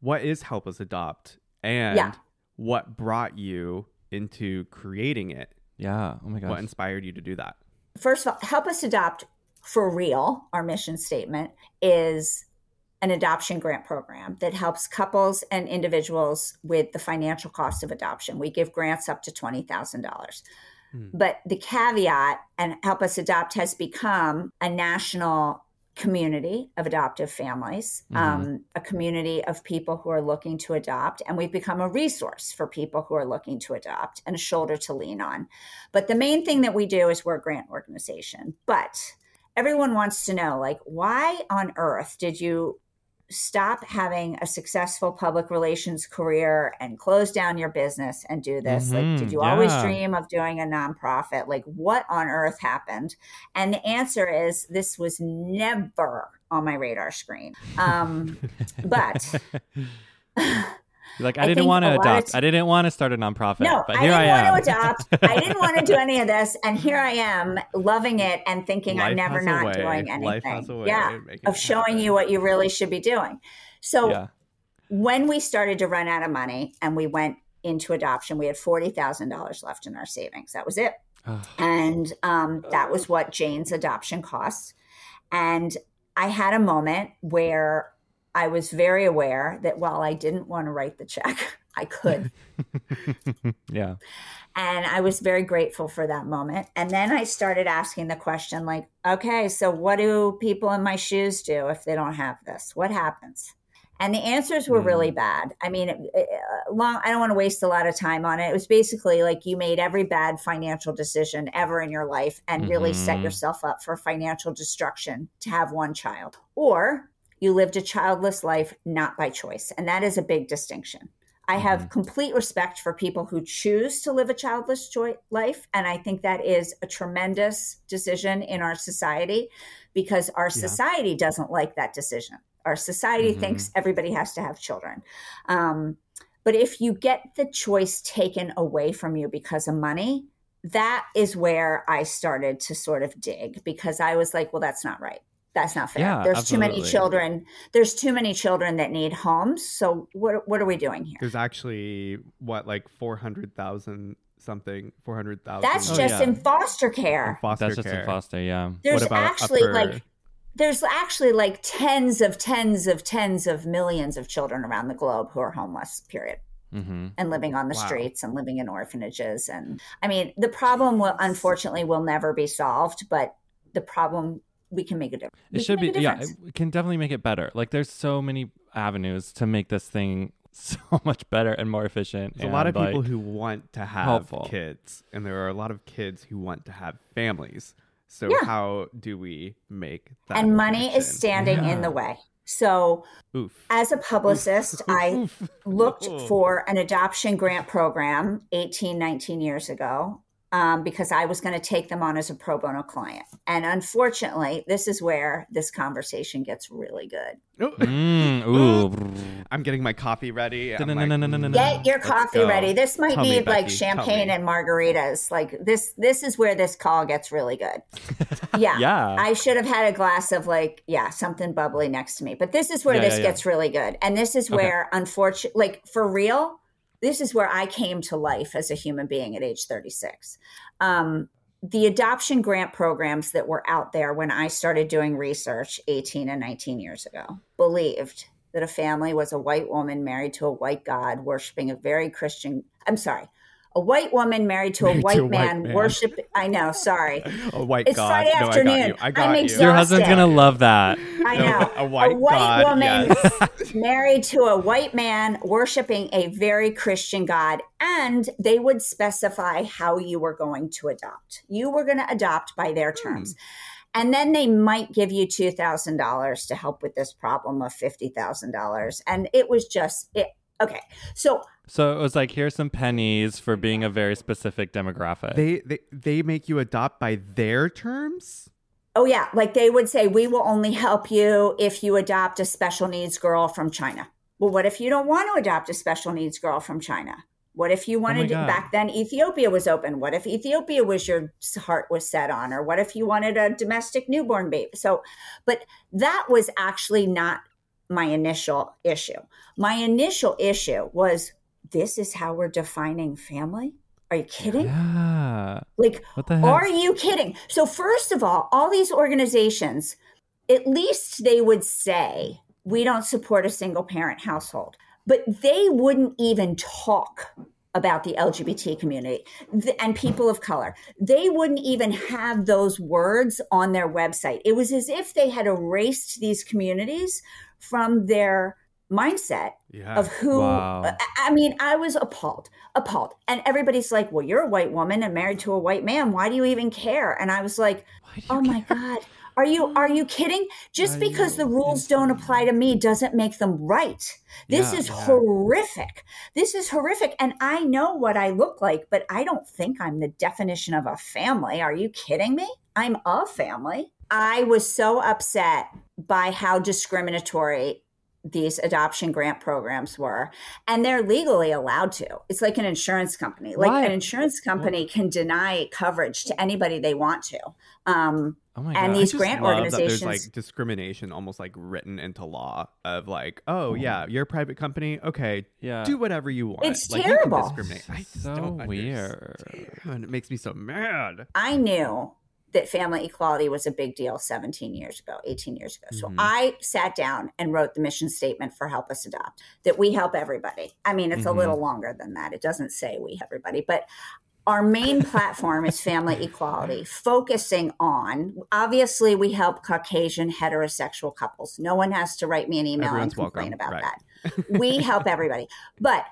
What is Help Us Adopt? And Yeah. what brought you into creating it? Yeah. Oh my gosh. What inspired you to do that? First of all, Help Us Adopt for Real, our mission statement, is an adoption grant program that helps couples and individuals with the financial cost of adoption. We give grants up to $20,000. Hmm. But the caveat, and Help Us Adopt has become a national community of adoptive families, um, a community of people who are looking to adopt. And we've become a resource for people who are looking to adopt and a shoulder to lean on. But the main thing that we do is we're a grant organization. But everyone wants to know like, why on earth did you stop having a successful public relations career and close down your business and do this? like, Mhm, did you always dream of doing a nonprofit? Like, what on earth happened? And the answer is this was never on my radar screen. Um, but You're like, I I, didn't want to adopt. t- I didn't want to start a nonprofit. no, but I here didn't I am. want to adopt. I didn't want to do any of this. And here I am loving it and thinking I'm never not way. doing Life anything. has a way yeah. of making Of it showing you what you really should be doing. So yeah. when we started to run out of money and we went into adoption, we had $40,000 left in our savings. That was it. And um, that was what Jane's adoption cost. And I had a moment where I was very aware that while I didn't want to write the check, I could. yeah. And I was very grateful for that moment. And then I started asking the question like, okay, so what do people in my shoes do if they don't have this? What happens? And the answers were really bad. I mean, it, it, uh, long. I don't want to waste a lot of time on it. It was basically like you made every bad financial decision ever in your life and really set Mhm. yourself up for financial destruction to have one child, or you lived a childless life not by choice, and that is a big distinction. I have complete respect for people who choose to live a childless choi- life. And I think that is a tremendous decision in our society because our society doesn't like that decision. Our society Mhm. thinks everybody has to have children. Um, but if you get the choice taken away from you because of money, that is where I started to sort of dig because I was like, well, that's not right. That's not fair. Yeah, there's too many children. There's too many children that need homes. So what what are we doing here? There's actually what like four hundred thousand something, four hundred thousand. That's Oh, just yeah. in foster care. foster That's just in foster, yeah. There's about actually upper- like there's actually like tens of tens of tens of millions of children around the globe who are homeless. Period. Mm-hmm. and living on the Wow. streets and living in orphanages and i mean the problem will unfortunately will never be solved but the problem we can make a difference It should be, yeah, it it can definitely make it better. Like, there's so many avenues to make this thing so much better and more efficient. There's a lot of and, people who want to have helpful. kids, and there are a lot of kids who want to have families. So Yeah. how do we make that? and money is connection? standing in the way so Oof. as a publicist i Oof. looked for an adoption grant program 18 19 years ago um, because i was going to take them on as a pro bono client and unfortunately this is where this conversation gets really good. Mm, ooh. I'm getting my coffee ready. Like, Get your coffee ready. This might Tell me, like Becky, champagne and margaritas. Like this this is where this call gets really good. Yeah. Yeah. I should have had a glass of like, yeah, something bubbly next to me. But this is where Yeah, this yeah, yeah. gets really good. And this is where unfortunately like for real, this is where I came to life as a human being at age 36. Um the adoption grant programs that were out there when I started doing research 18 and 19 years ago believed that a family was a white woman married to a white god worshiping a very Christian, I'm sorry, a white woman married to a, Married white, to a white man, man. worship. I know, sorry. A white It's god. Friday no, I afternoon. got you. I I'm exhausted. Your husband's going to love that. I know. a white god, woman yes. married to a white man worshiping a very Christian God. And they would specify how you were going to adopt. You were going to adopt by their Hmm. terms. And then they might give you $2,000 to help with this problem of $50,000. And it was just, it, okay. So So it was like, here's some pennies for being a very specific demographic. They, they they make you adopt by their terms. Oh yeah, like they would say, we will only help you if you adopt a special needs girl from China. Well, what if you don't want to adopt a special needs girl from China? What if you oh wanted God. back then Ethiopia was open? What if Ethiopia was your heart was set on? Or what if you wanted a domestic newborn baby? So, but that was actually not my initial issue. My initial issue was this is how we're defining family? Are you kidding? yeah. Like, What the heck? are you kidding? So, first of all, all these organizations, at least they would say, we don't support a single parent household, but they wouldn't even talk about the LGBT community and people of color. They wouldn't even have those words on their website. It was as if they had erased these communities from their mindset Yeah. of who Wow. I- mean, I was appalled, appalled. And everybody's like, "Well, you're a white woman and married to a white man. Why do you even care?" And I was like, Why do you "Oh my god, are you are you kidding? Just Are because you the rules don't apply to me doesn't make them right. This Yeah, is yeah. horrific. This is horrific. And I know what I look like, but I don't think I'm the definition of a family. Are you kidding me? I'm a family." I was so upset by how discriminatory these adoption grant programs were and they're legally allowed to it's like an insurance company like Why? an insurance company can deny coverage to anybody they want to um Oh my and God. these I just grant love that organizations there's like discrimination almost like written into law of like, oh Mm-hmm. yeah, you're a private company. Okay, Yeah. do whatever you want. It's like, you can terrible. discriminate. I just So don't weird. understand. It makes me so mad. i knew that family equality was a big deal 17 years ago 18 years ago so Mhm. i sat down and wrote the mission statement for help us adopt that we help everybody i mean it's Mhm. a little longer than that it doesn't say we help everybody but our main platform is family equality, focusing on obviously we help Caucasian heterosexual couples. No one has to write me an email Everyone's and complain welcome, about right. that. We help everybody. But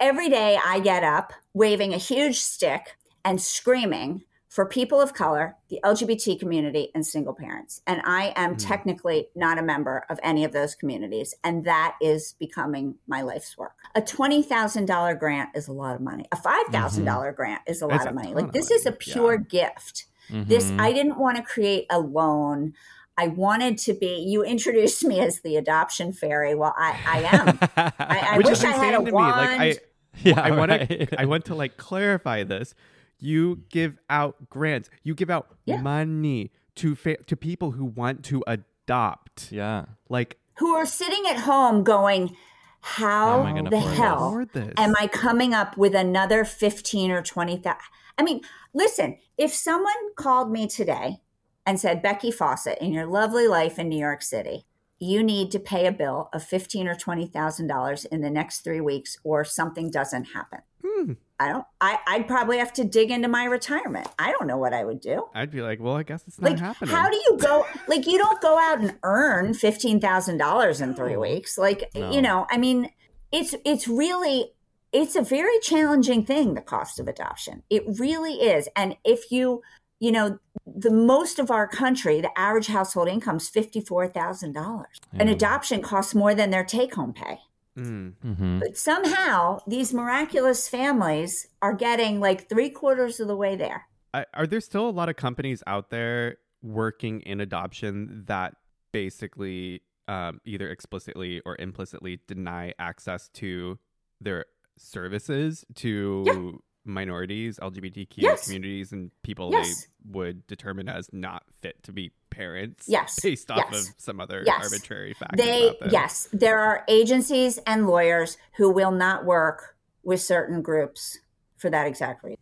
every day I get up waving a huge stick and screaming for people of color, the LGBT community, and single parents. And I am Hmm. technically not a member of any of those communities. And that is becoming my life's work. A $20,000 grant is a lot of money. A $5,000 grant is a lot It's of a money. Like, of this is a money, yeah. pure gift. This, Mhm. I didn't want to create a loan. I wanted to be, you introduced me as the adoption fairy. Well, I, I am. I, I wish I had a to me. wand. Like I, yeah, I want to. I want to like clarify this. You give out grants. You give out Yeah. money to fa- to people who want to adopt. Yeah. Like Who are sitting at home going, how am I the hell this. am I coming up with another 15 or 20,000? I mean, listen, if someone called me today and said, Becky Fawcett, in your lovely life in New York City, you need to pay a bill of fifteen or twenty thousand dollars in the next three weeks, or something doesn't happen. Hmm. I don't. I, I'd probably have to dig into my retirement. I don't know what I would do. I'd be like, well, I guess it's not Like, happening. how do you go? Like, you don't go out and earn fifteen thousand dollars in three weeks. Like, No. you know, I mean, it's it's really it's a very challenging thing. The cost of adoption, it really is. And if you, you know, the most of our country, the average household income is fifty four thousand dollars. An adoption costs more than their take home pay. Mm. Mm-hmm. But somehow these miraculous families are getting like three quarters of the way there. Are there still a lot of companies out there working in adoption that basically um, either explicitly or implicitly deny access to their services to minorities, LGBTQ Yes. communities, and people Yes. they would determine as not fit to be parents? Yes. based off Yes. of some other arbitrary factors. They yes, there are agencies and lawyers who will not work with certain groups for that exact reason.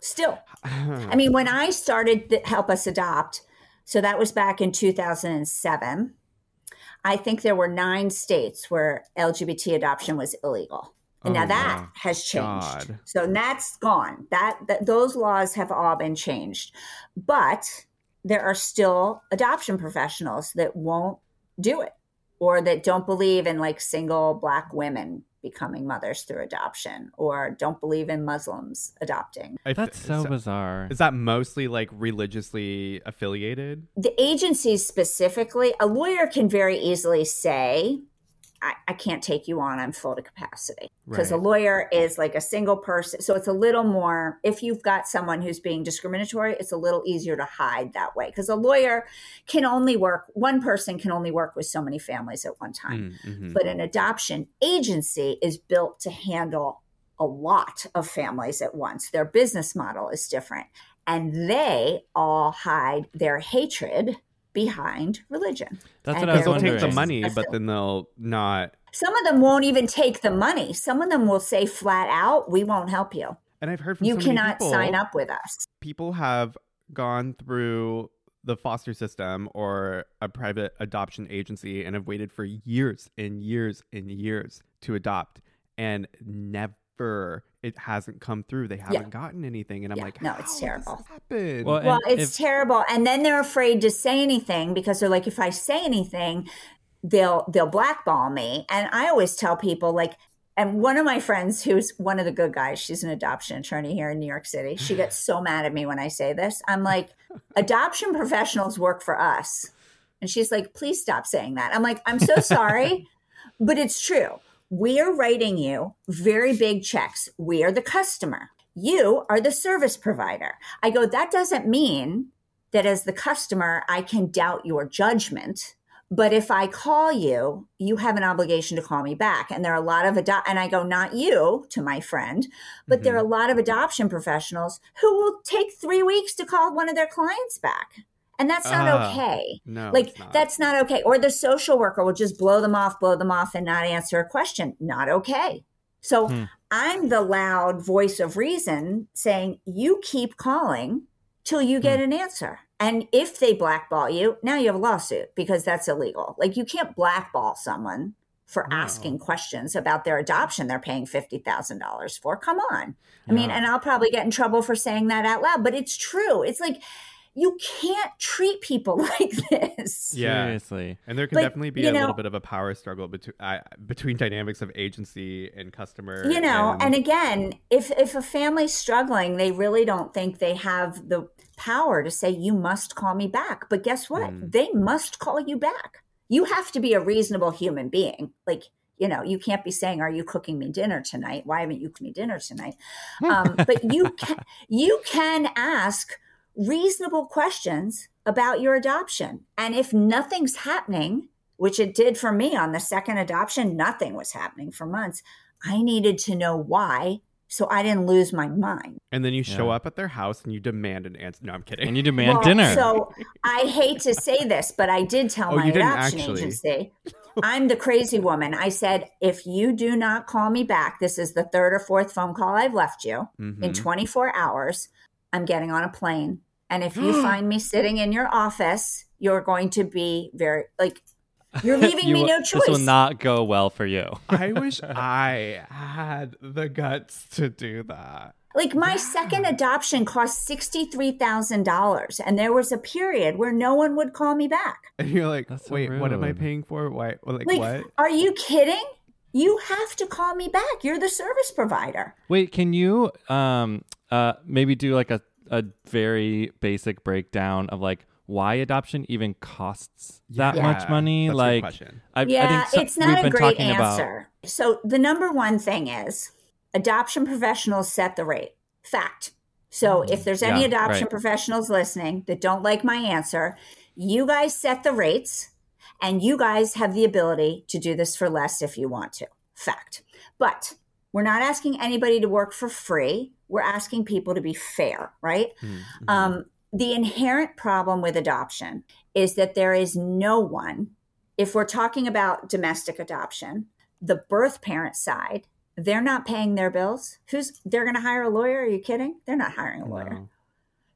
Still, I mean, when I started the Help Us Adopt, so that was back in 2007. I think there were nine states where LGBT adoption was illegal. And now Oh, that my has changed. God. So that's gone. That, that those laws have all been changed. But there are still adoption professionals that won't do it or that don't believe in like single black women becoming mothers through adoption or don't believe in Muslims adopting. I th- That's so bizarre. Is that mostly like religiously affiliated? the agencies specifically, a lawyer can very easily say, I, I can't take you on, I'm full to capacity. Because a lawyer is like a single person. So it's a little more, if you've got someone who's being discriminatory, it's a little easier to hide that way. Because a lawyer can only work, one person can only work with so many families at one time. Mm, mhm. But an adoption agency is built to handle a lot of families at once. Their business model is different. And they all hide their hatred behind religion. That's and what I was Because they'll wondering. take the money, but then they'll not. Some of them won't even take the money. Some of them will say flat out, we won't help you. And I've heard from You so many cannot people, sign up with us. People have gone through the foster system or a private adoption agency and have waited for years and years and years to adopt, and never it hasn't come through. They haven't gotten anything, and I'm Yeah, like, no, "How it's terrible." this? Well, Well, it's if- terrible. And then they're afraid to say anything because they're like, if I say anything, they'll they'll blackball me. And I always tell people like and one of my friends who's one of the good guys, she's an adoption attorney here in New York City. She gets so mad at me when I say this. I'm like, adoption professionals work for us. And she's like, please stop saying that. I'm like, I'm so sorry, but it's true. We are writing you very big checks. We are the customer. You are the service provider. I go, that doesn't mean that as the customer, I can doubt your judgment. But if I call you, you have an obligation to call me back. And there are a lot of adopt, and I go, not you to my friend, but there are mm-hmm. a lot of adoption professionals who will take three weeks to call one of their clients back. And that's not Ah, okay. no, like not. that's not okay. Or the social worker will just blow them off, blow them off, and not answer a question. Not okay. So Hmm. I'm the loud voice of reason saying, you keep calling till you get an answer. And if they blackball you, now you have a lawsuit because that's illegal. Like you can't blackball someone for No. asking questions about their adoption they're paying $50,000 for. Come on. I mean, and I'll probably get in trouble for saying that out loud, but it's true. It's like you can't treat people like this. Yeah. Seriously. And there can But, definitely be a know- little bit of a power struggle between uh, between dynamics of agency and customer. you know and again if if a family's struggling they really don't think they have the power to say you must call me back but guess what Mm. they must call you back you have to be a reasonable human being like you know you can't be saying are you cooking me dinner tonight why haven't you cooked me dinner tonight um, but you can you can ask reasonable questions about your adoption and if nothing's happening which it did for me on the second adoption nothing was happening for months I needed to know why So I didn't lose my mind. And then you show Yeah. up at their house and you demand an answer. No, I'm kidding. And you demand Well, dinner. So I hate to say this, but I did tell Oh, my adoption actually. agency. I'm the crazy woman. I said, if you do not call me back, this is the third or fourth phone call I've left you in Mhm. 24 hours, I'm getting on a plane. And if you find me sitting in your office, you're going to be very like you're leaving You me no choice. This will not go well for you. I wish I had the guts to do that. Like my second adoption cost $63,000 and there was a period where no one would call me back. And you're like, That's so wait, what am I paying for? Why? Like, Like, what? are you kidding? You have to call me back. You're the service provider. Wait, can you um uh maybe do like a a very basic breakdown of like why adoption even costs that Yeah, much money? that's like question. I, I Yeah, think so- it's not we've a great talking about answer. So the number one thing is adoption professionals set the rate. Fact. So mm-hmm. if there's any Yeah, adoption right. professionals listening that don't like my answer, you guys set the rates and you guys have the ability to do this for less if you want to. Fact. But we're not asking anybody to work for free. We're asking people to be fair, right? Mhm. Um, the inherent problem with adoption is that there is no one, if we're talking about domestic adoption, the birth parent side, they're not paying their bills. Who's they're going to hire a lawyer? Are you kidding? They're not hiring a lawyer.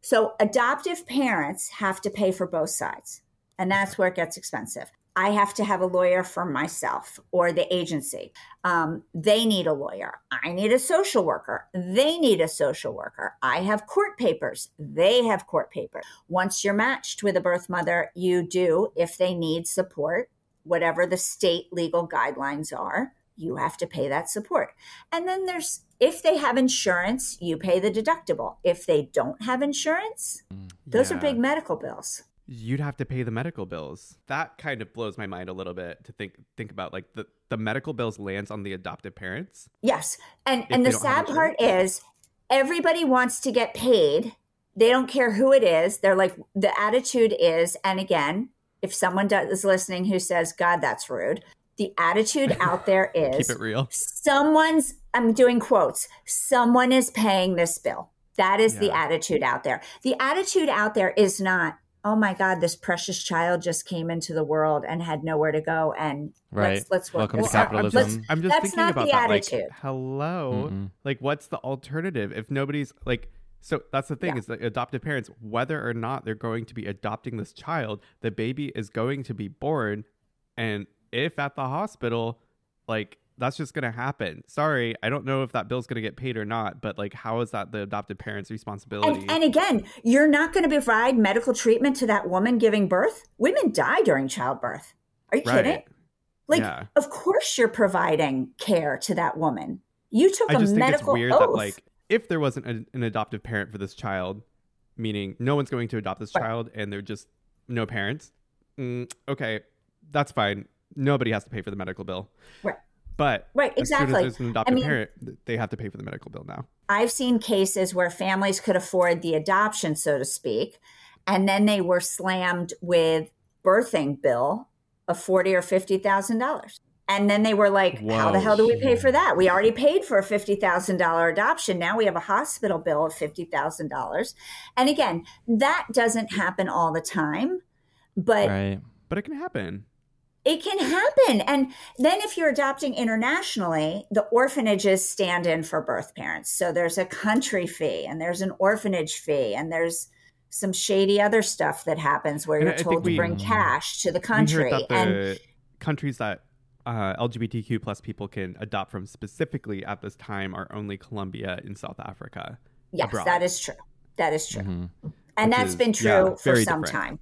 So adoptive parents have to pay for both sides, and that's where it gets expensive. I have to have a lawyer for myself or the agency. Um, they need a lawyer. I need a social worker. They need a social worker. I have court papers. They have court papers. Once you're matched with a birth mother, you do, if they need support, whatever the state legal guidelines are, you have to pay that support. And then there's, if they have insurance, you pay the deductible. If they don't have insurance, those are big medical bills. You'd have to pay the medical bills. That kind of blows my mind a little bit to think think about. Like the the medical bills lands on the adoptive parents. Yes. And and the sad part is everybody wants to get paid. They don't care who it is. They're like the attitude is and again, if someone does, is listening who says, "God, that's rude." The attitude out there is Keep it real. someone's I'm doing quotes. Someone is paying this bill. That is the attitude out there. The attitude out there is not, "Oh my god, this precious child just came into the world and had nowhere to go and Right. let's let's work Welcome to this out." I'm just, capitalism. I'm just That's thinking not about the that. attitude. Like, hello. Mm-mm. Like, what's the alternative if nobody's like? So that's the thing Yeah. is that adoptive parents, whether or not they're going to be adopting this child, the baby is going to be born, and if at the hospital, like that's just going to happen. Sorry, I don't know if that bill's going to get paid or not, but like, how is that the adopted parent's responsibility? And, and again, you're not going to provide medical treatment to that woman giving birth. Women die during childbirth. Are you Right. kidding? Like, Yeah. of course you're providing care to that woman. You took I just think it's weird oath. that like if there wasn't an, an adoptive parent for this child, meaning no one's going to adopt this Right. child and they're just no parents. Mm, okay, that's fine. Nobody has to pay for the medical bill. Right. But Right, as as exactly. there's an adoptive mean- parent, they have to pay for the medical bill now. I've seen cases where families could afford the adoption, so to speak, and then they were slammed with birthing bill of forty or fifty thousand dollars. And then they were like, "How the hell do we pay for that? We already paid for a fifty thousand dollar adoption. Now we have a hospital bill of fifty thousand dollars." And again, that doesn't happen all the time, but right. But it can happen. It can happen. And then if you're adopting internationally, the orphanages stand in for birth parents. So there's a country fee and there's an orphanage fee and there's some shady other stuff that happens where And you're I think told to we- bring cash to the We country. heard that and countries that uh, LGBTQ plus people can adopt from specifically at this time are only Colombia and South Africa. yes, abroad. that is true. That is true. Mhm. and Which that's is- been true yeah, for some different. time.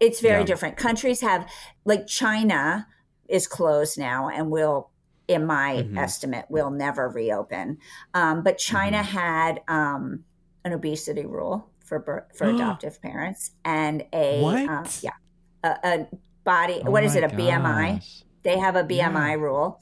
It's very Yeah. different. Countries have like China is closed now and will in my Mhm. estimate will never reopen. Um, but China Mm-hmm. had um, an obesity rule for for adoptive parents and a What? yeah a, a body Oh what is it a BMI? They have a BMI rule.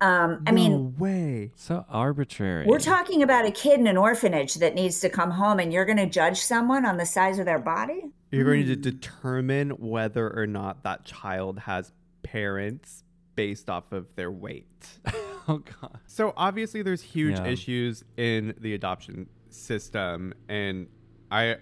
Um, I mean, way. So arbitrary. we're talking about a kid in an orphanage that needs to come home, and you're going to judge someone on the size of their body? You're going to mm. determine whether or not that child has parents based off of their weight. Oh god. So obviously, there's huge Yeah. issues in the adoption system, and I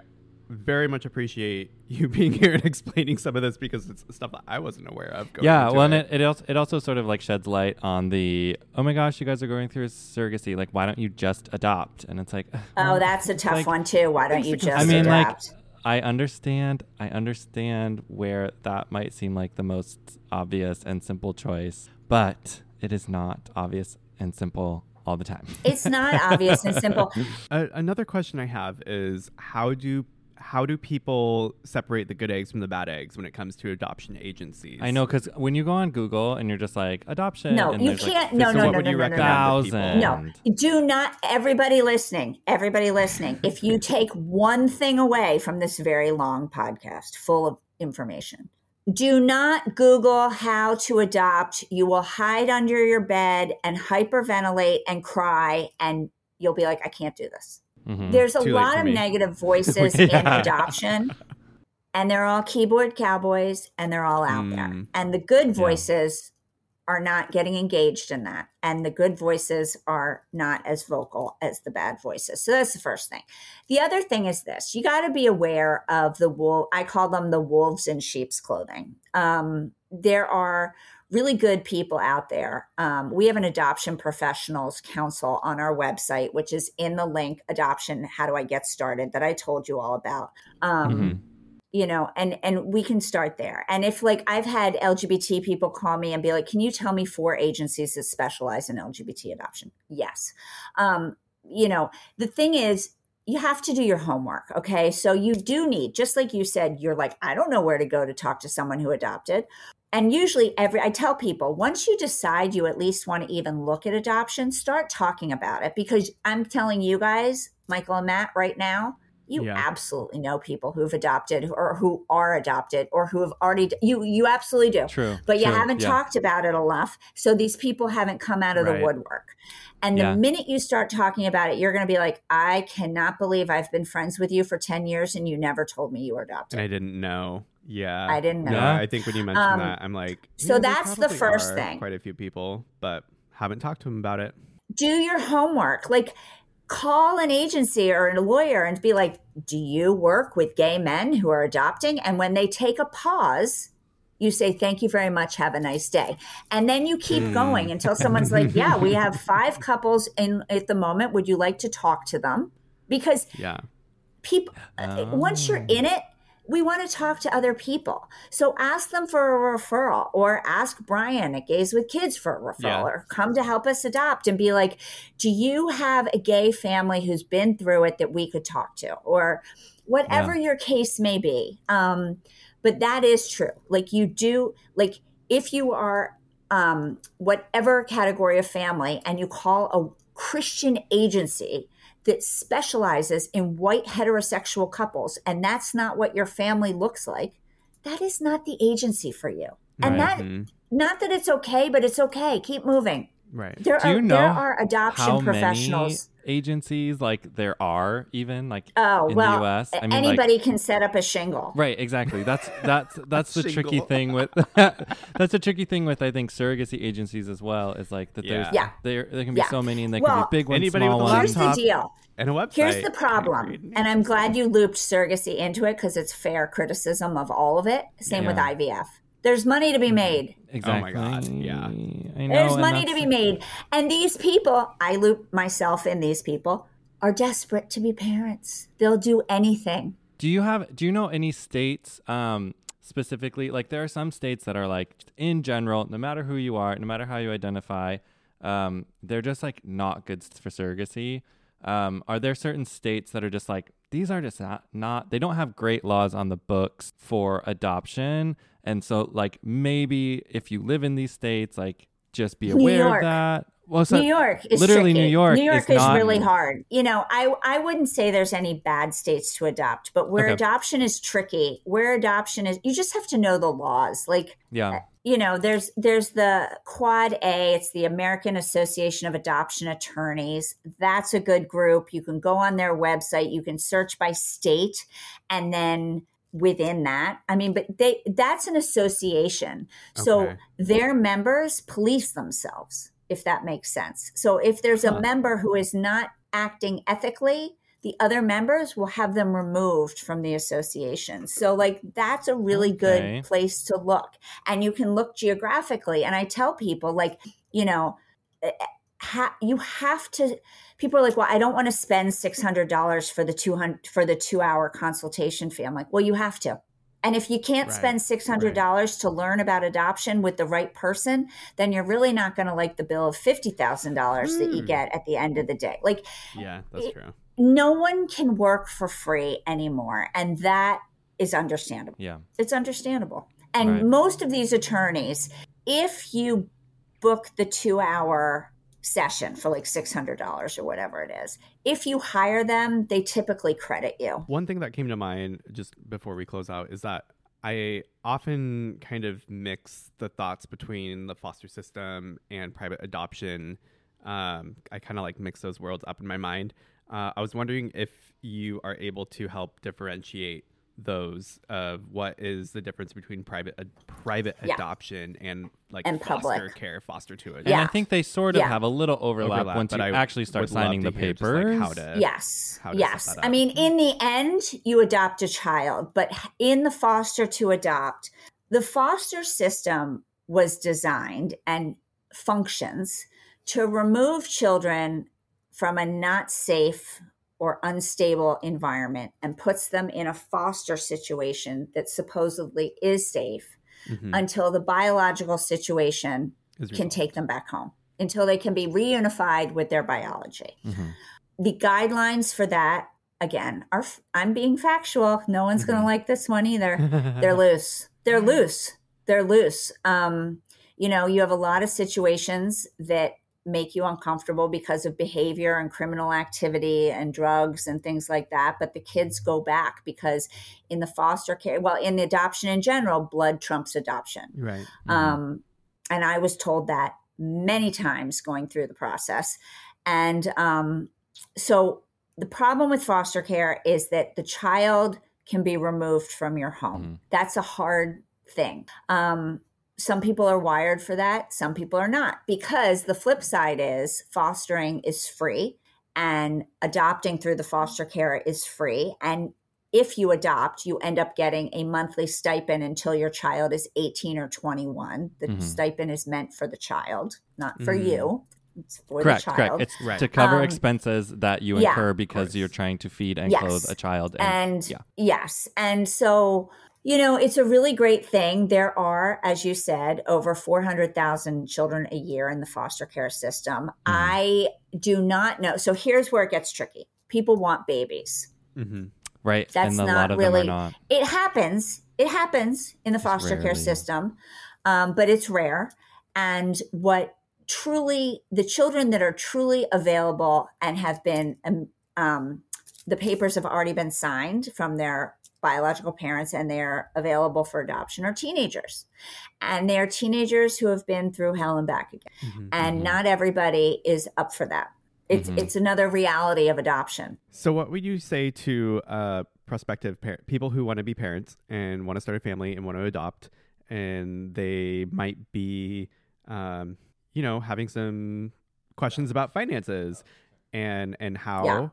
very much appreciate you being here and explaining some of this because it's stuff that I wasn't aware of. Going Yeah, into well, and it. it, it also it also sort of like sheds light on the oh my gosh, you guys are going through surrogacy. Like, why don't you just adopt? And it's like, Oh, that's a tough like- one too. Why don't you just I mean, like, adapt? I understand, I understand where that might seem like the most obvious and simple choice, but it is not obvious and simple all the time. it's not obvious and simple. A- another question I have is how do how do people separate the good eggs from the bad eggs when it comes to adoption agencies? I know because when you go on Google and you're just like adoption, No, and you there's, like, can't- no, no, no, no, no, no, no. recommend to people? thousand. No, do not. Everybody listening, everybody listening. If you take one thing away from this very long podcast full of information, do not Google how to adopt. You will hide under your bed and hyperventilate and cry, and you'll be like, I can't do this. Mhm. There's a Too lot of me. negative voices in adoption, and they're all keyboard cowboys, and they're all out there. Mm. And the good voices are not getting engaged in that, and the good voices are not as vocal as the bad voices. So that's the first thing. The other thing is this: you got to be aware of the wool. I call them the wolves in sheep's clothing. Um, there are really good people out there. Um, we have an adoption professionals council on our website, which is in the link adoption. How do I get started? That I told you all about. Um, Mhm. You know, and and we can start there. And if like I've had LGBT people call me and be like, "Can you tell me four agencies that specialize in LGBT adoption?" Yes. Um, you know, the thing is, you have to do your homework. Okay. So you do need, just like you said, you're like, I don't know where to go to talk to someone who adopted. And usually, every, I tell people, once you decide you at least want to even look at adoption, start talking about it because I'm telling you guys, Michael and Matt, right now, you Yeah. absolutely know people who've adopted or who are adopted or who have already, you, you absolutely do True. but you true, haven't yeah. talked about it enough. So these people haven't come out of Right. the woodwork. And the Yeah. minute you start talking about it, you're going to be like, I cannot believe I've been friends with you for 10 years and you never told me you were adopted. And I didn't know. Yeah. I didn't know. Yeah. I think when you mentioned Um, that, I'm like, so yeah, there that's the first thing. Quite a few people, but haven't talked to them about it. Do your homework. Like, call an agency or a lawyer and be like, Do you work with gay men who are adopting? And when they take a pause, you say, Thank you very much. Have a nice day. And then you keep Hmm. going until someone's like, Yeah, we have five couples in at the moment. Would you like to talk to them? Because Yeah. people uh, once you're in it we want to talk to other people. So ask them for a referral or ask brian at gays with kids for a referral Yeah. or come to help us adopt and be like do you have a gay family who's been through it that we could talk to? Or whatever your case may be. Um, but that is true. Like you do like if you are um, whatever category of family and you call a christian agency that specializes in white heterosexual couples and that's not what your family looks like that is not the agency for you and Right. that Mhm. not that it's okay but it's okay keep moving Right. there Do are you know there are adoption professionals agencies like there are even like oh in well the U.S. I mean, like, anybody can set up a shingle Right, exactly. That's that's that's the tricky thing with that's the tricky thing with I think surrogacy agencies as well is like that there's Yeah. there there can be Yeah. so many and they Well, can be big ones, anybody small with a ones. here's the deal And a website. Here's the problem, and I'm glad you looped surrogacy into it because it's fair criticism of all of it. Same with IVF. There's money to be made. Exactly. God, yeah. I know, There's money to be made. And these people, I loop myself in these people, are desperate to be parents. They'll do anything. Do you have do you know any states um specifically like there are some states that are like in general no matter who you are no matter how you identify um they're just like not good for surrogacy um are there certain states that are just like these are just not, not they don't have great laws on the books for adoption and so like maybe if you live in these states like just be aware of that well so New York is literally tricky. New York New York is is, really hard. You know, I I wouldn't say there's any bad states to adopt, but where Okay. adoption is tricky, where adoption is, you just have to know the laws. Like yeah uh, you know there's there's the quad a it's the american association of adoption attorneys that's a good group you can go on their website you can search by state and then within that i mean but they that's an association so their members police themselves if that makes sense. So if there's Huh. a member who is not acting ethically, the other members will have them removed from the association. So, like, that's a really Okay. good place to look. And you can look geographically. And I tell people, like, you know, ha- you have to. People are like, well, I don't want to spend six hundred dollars for the two hundred for the two hour consultation fee. I'm like, well, you have to. And if you can't Right, spend six hundred dollars to learn about adoption with the right person, then you're really not going to like the bill of fifty thousand dollars that you Hmm. get at the end of the day. Like, Yeah, that's It- true. no one can work for free anymore, and that is understandable Yeah. it's understandable. And Right. most of these attorneys, if you book the two hour session for like $600 or whatever it is, if you hire them, they typically credit you. One thing that came to mind just before we close out is that I often kind of mix the thoughts between the foster system and private adoption. Um, I kind of like mix those worlds up in my mind. Uh, I was wondering if you are able to help differentiate those of what is the difference between private ad- private Yeah. adoption and like And foster public. care, foster to adopt. And. I think they sort of Yeah. have a little overlap, Overlap, once but you I actually start signing the hear just, like, papers. how to- Yes. how to Yes. I mean, in the end, you adopt a child, but in the foster to adopt, the foster system was designed and functions to remove children from a not safe or unstable environment and puts them in a foster situation that supposedly is safe Mhm. until the biological situation can take them back home until they can be reunified with their biology. Mhm. The guidelines for that, again, are I'm being factual. No one's going Mhm. to like this one either. They're loose. They're loose. They're loose. Um, you know, you have a lot of situations that make you uncomfortable because of behavior and criminal activity and drugs and things like that. But the kids go back because in the foster care, well, in the adoption in general, blood trumps adoption. right. Um, and I was told that many times going through the process. And um, so the problem with foster care is that the child can be removed from your home. Mhm. That's a hard thing. Um, some people are wired for that, some people are not, because the flip side is fostering is free and adopting through the foster care is free. And if you adopt, you end up getting a monthly stipend until your child is 18 or 21. The Mhm. stipend is meant for the child, not for Mhm. you. It's for Correct, the child. correct. It's Right. to cover Um, expenses that you yeah, incur of because you're trying to feed and Yes. clothe a child. And, and yeah. yes and so you know it's a really great thing. There are as you said over 400000 children a year in the foster care system. I do not know. So here's where it gets tricky. People want babies. Hmm right, That's and a not lot of really- them are not. it happens. It happens in the foster care system um, but it's rare. And what truly the children that are truly available and have been um, um, the papers have already been signed from their biological parents and they're available for adoption are teenagers and they're teenagers who have been through hell and back again hmm and Mhm. not everybody is up for that it's Mhm. it's another reality of adoption So, what would you say to uh, prospective par- people who want to be parents and want to start a family and want to adopt, and they might be, um, you know, having some questions about finances and and how, Yeah.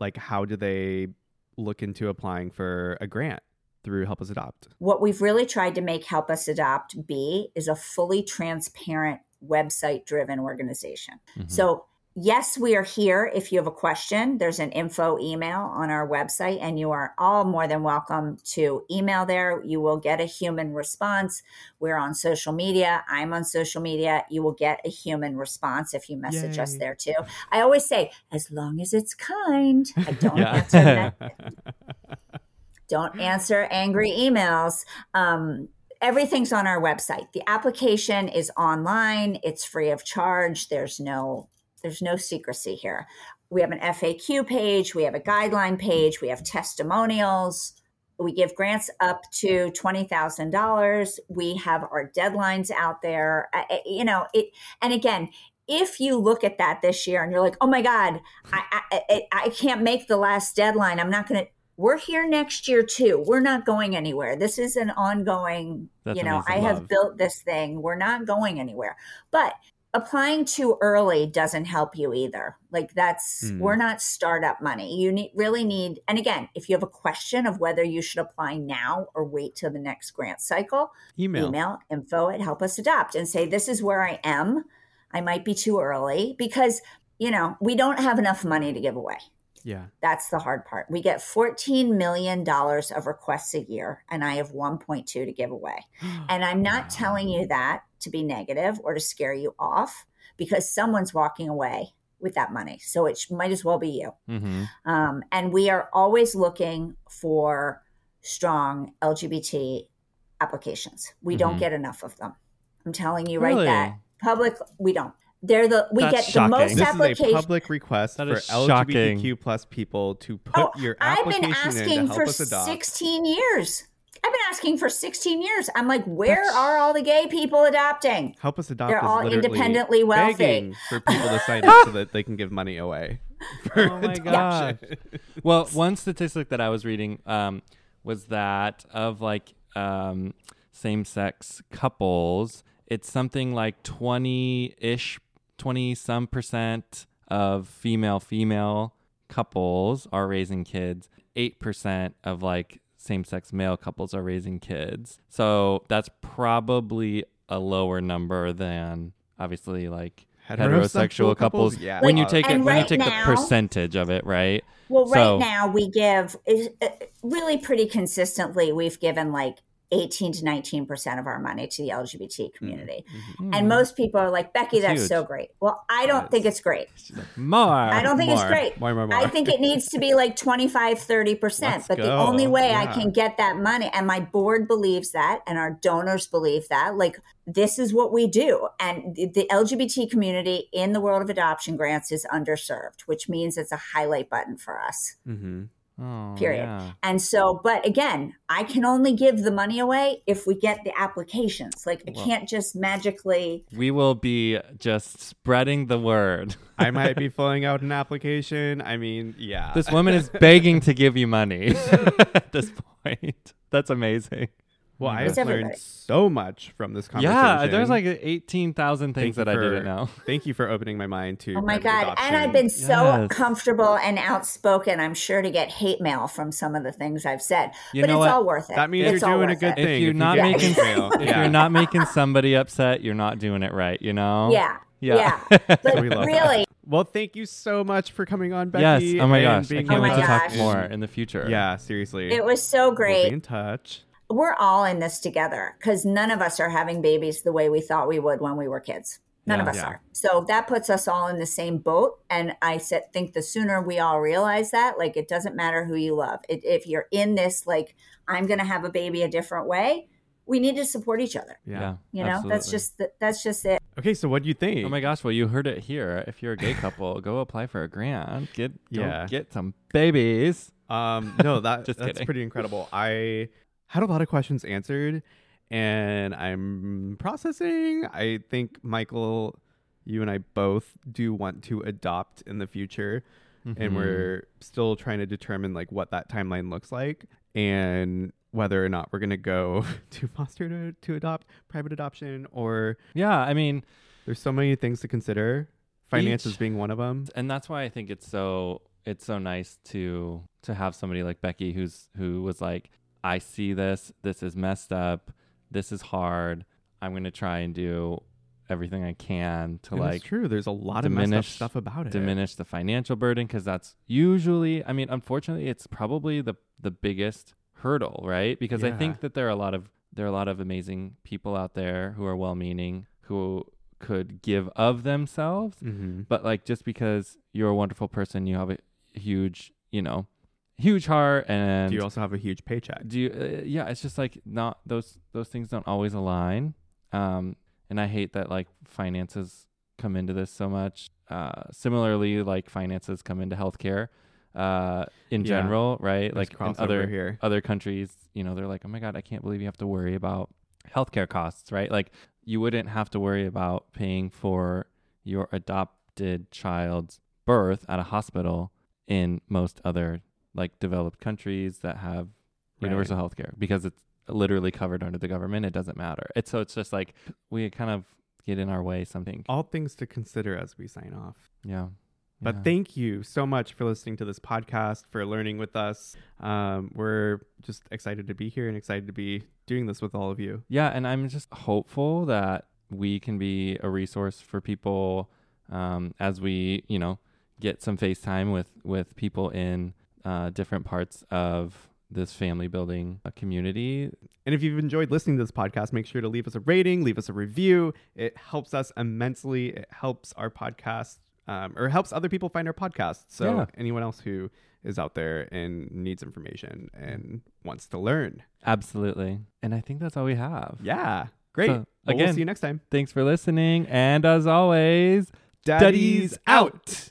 like, how do they look into applying for a grant through Help Us Adopt? what we've really tried to make Help Us Adopt be is a fully transparent website driven organization. Mhm. So, yes, we are here. If you have a question, there's an info email on our website, and you are all more than welcome to email there. You will get a human response. We're on social media. I'm on social media. You will get a human response if you message us there too. I always say, as long as it's kind, I don't Yeah. answer don't answer angry emails. Um, everything's on our website. The application is online. It's free of charge. There's no there's no secrecy here. We have an FAQ page. We have a guideline page. We have testimonials. We give grants up to twenty thousand dollars. We have our deadlines out there. I- you know it. And again, if you look at that this year and you're like, "Oh my God, I I, I, I can't make the last deadline. I'm not going to." We're here next year too. We're not going anywhere. This is an ongoing. That's you know. I have built this thing. We're not going anywhere. But applying too early doesn't help you either. Like that's Hmm. we're not startup money. You need really need and again, if you have a question of whether you should apply now or wait till the next grant cycle, Email. email info at help us adopt and say this is where I am. I might be too early because, you know, we don't have enough money to give away. Yeah. That's the hard part. We get $14 million of requests a year, and I have 1.2 to give away. And I'm not telling you that to be negative or to scare you off because someone's walking away with that money. So it sh- might as well be you. Mm-hmm. Um, and we are always looking for strong LGBT applications. We don't Mhm. get enough of them. I'm telling you right Really? that public we don't. They're the we That's get shocking. the most This is a public request That for is. LGBTQ plus people to put Oh, your I've application been in asking to help for us adopt. 16 years. I've been asking for 16 years. I'm like, where That's- are all the gay people adopting? Help us adopt. They're all independently wealthy. begging for people to sign up so that they can give money away. Oh my adoption. Well, one statistic that I was reading um, was that of like um, same-sex couples, it's something like twenty-ish, twenty some percent of female-female couples are raising kids. Eight percent of like same-sex male couples are raising kids. So that's probably a lower number than obviously like heterosexual, couples. Yeah. When you Like, take it, and when you take now- the percentage of it, right? Well, right So- now we give is uh, really pretty consistently. We've given like 18 to 19 percent of our money to the LGBT community, and most people are like, "Becky, That's that's, so great." Well, I don't think it's great. More. I don't think it's great. More, more, more. I think it needs to be like 25, 30%. Let's but the only way I can get that money, and my board believes that, and our donors believe that, like, this is what we do. And the, the LGBT community in the world of adoption grants is underserved, which means it's a highlight button for us. hmm Oh, Period. yeah. And so, but again, I can only give the money away if we get the applications. Like, I Well- can't just magically. We will be just spreading the word. I might be filling out an application. I mean, yeah. This woman is begging to give you money at this point. That's amazing. Well, I It's have learned so much from this conversation. Yeah, there's like 18,000 things Thank that you I didn't know. Thank you for opening my mind to. Oh my private God. And. I've been so Yes. comfortable and outspoken. I'm sure to get hate mail from some of the things I've said. You but know it's what? all worth it. That means It's you're doing a good it. If thing. you're you not get making hate if you're not making somebody upset, you're not doing it right, you know? Yeah. Yeah. Yeah. But We love really, Well, thank you so much for coming on, yes. Becky. Oh my gosh. I can't Oh wait my to talk more in the future. Yeah, seriously. it was so We'll be great. in touch. We're all in this together because none of us are having babies the way we thought we would when we were kids. None of us Yeah. are. So that puts us all in the same boat. And I said, think the sooner we all realize that, like, it doesn't matter who you love. It, if you're in this, like, I'm going to have a baby a different way, we need to support each other. Yeah. Yeah. You know, that's just the, that's just it. Okay, so what do you think? Oh my gosh! Well, you heard it here. If you're a gay couple, go apply for a grant. Get Yeah. get some babies. Um, no, that Just that's kidding. pretty incredible. I had a lot of questions answered, and I'm processing. I think Michael, you and I both do want to adopt in the future, and Mhm. we're still trying to determine like what that timeline looks like and whether or not we're gonna go to foster to, to adopt private adoption or yeah. I mean, there's so many things to consider finances Each- being one of them and that's why I think it's so it's so nice to to have somebody like Becky who's who was like, I see this. This is messed up. This is hard. I'm gonna try and do everything I can to And like true there's a lot of messed up diminish stuff about it diminish the financial burden because that's usually i mean unfortunately it's probably the the biggest hurdle right because i think that there are a lot of there are a lot of amazing people out there who are well meaning who could give of themselves mm-hmm. but like just because you're a wonderful person you have a huge you know huge heart and do you also have a huge paycheck? Do you uh, yeah it's just like not those those things don't always align um and i hate that like finances come into this so much. Uh similarly like finances come into healthcare uh in Yeah. general right? There's like in crossover other here. other countries you know they're like oh my god i can't believe you have to worry about healthcare costs right? Like you wouldn't have to worry about paying for your adopted child's birth at a hospital in most other like developed countries that have Right. universal health care because it's literally covered under the government it doesn't matter it's so it's just like we kind of get in our way. Something. All things to consider as we sign off. Yeah. But Yeah. thank you so much for listening to this podcast, for learning with us. Um, we're just excited to be here and excited to be doing this with all of you. Yeah, and I'm just hopeful that we can be a resource for people um, as we, you know, get some FaceTime with with people in uh, different parts of this family building uh, community. And if you've enjoyed listening to this podcast, make sure to leave us a rating, leave us a review. It helps us immensely. It helps our podcast, um, or helps other people find our podcast. So Yeah. anyone else who is out there and needs information and wants to learn. Absolutely. And I think that's all we have. Yeah, great. So, Well, we'll again- see you next time. Thanks for listening. And as always, Daddy's out.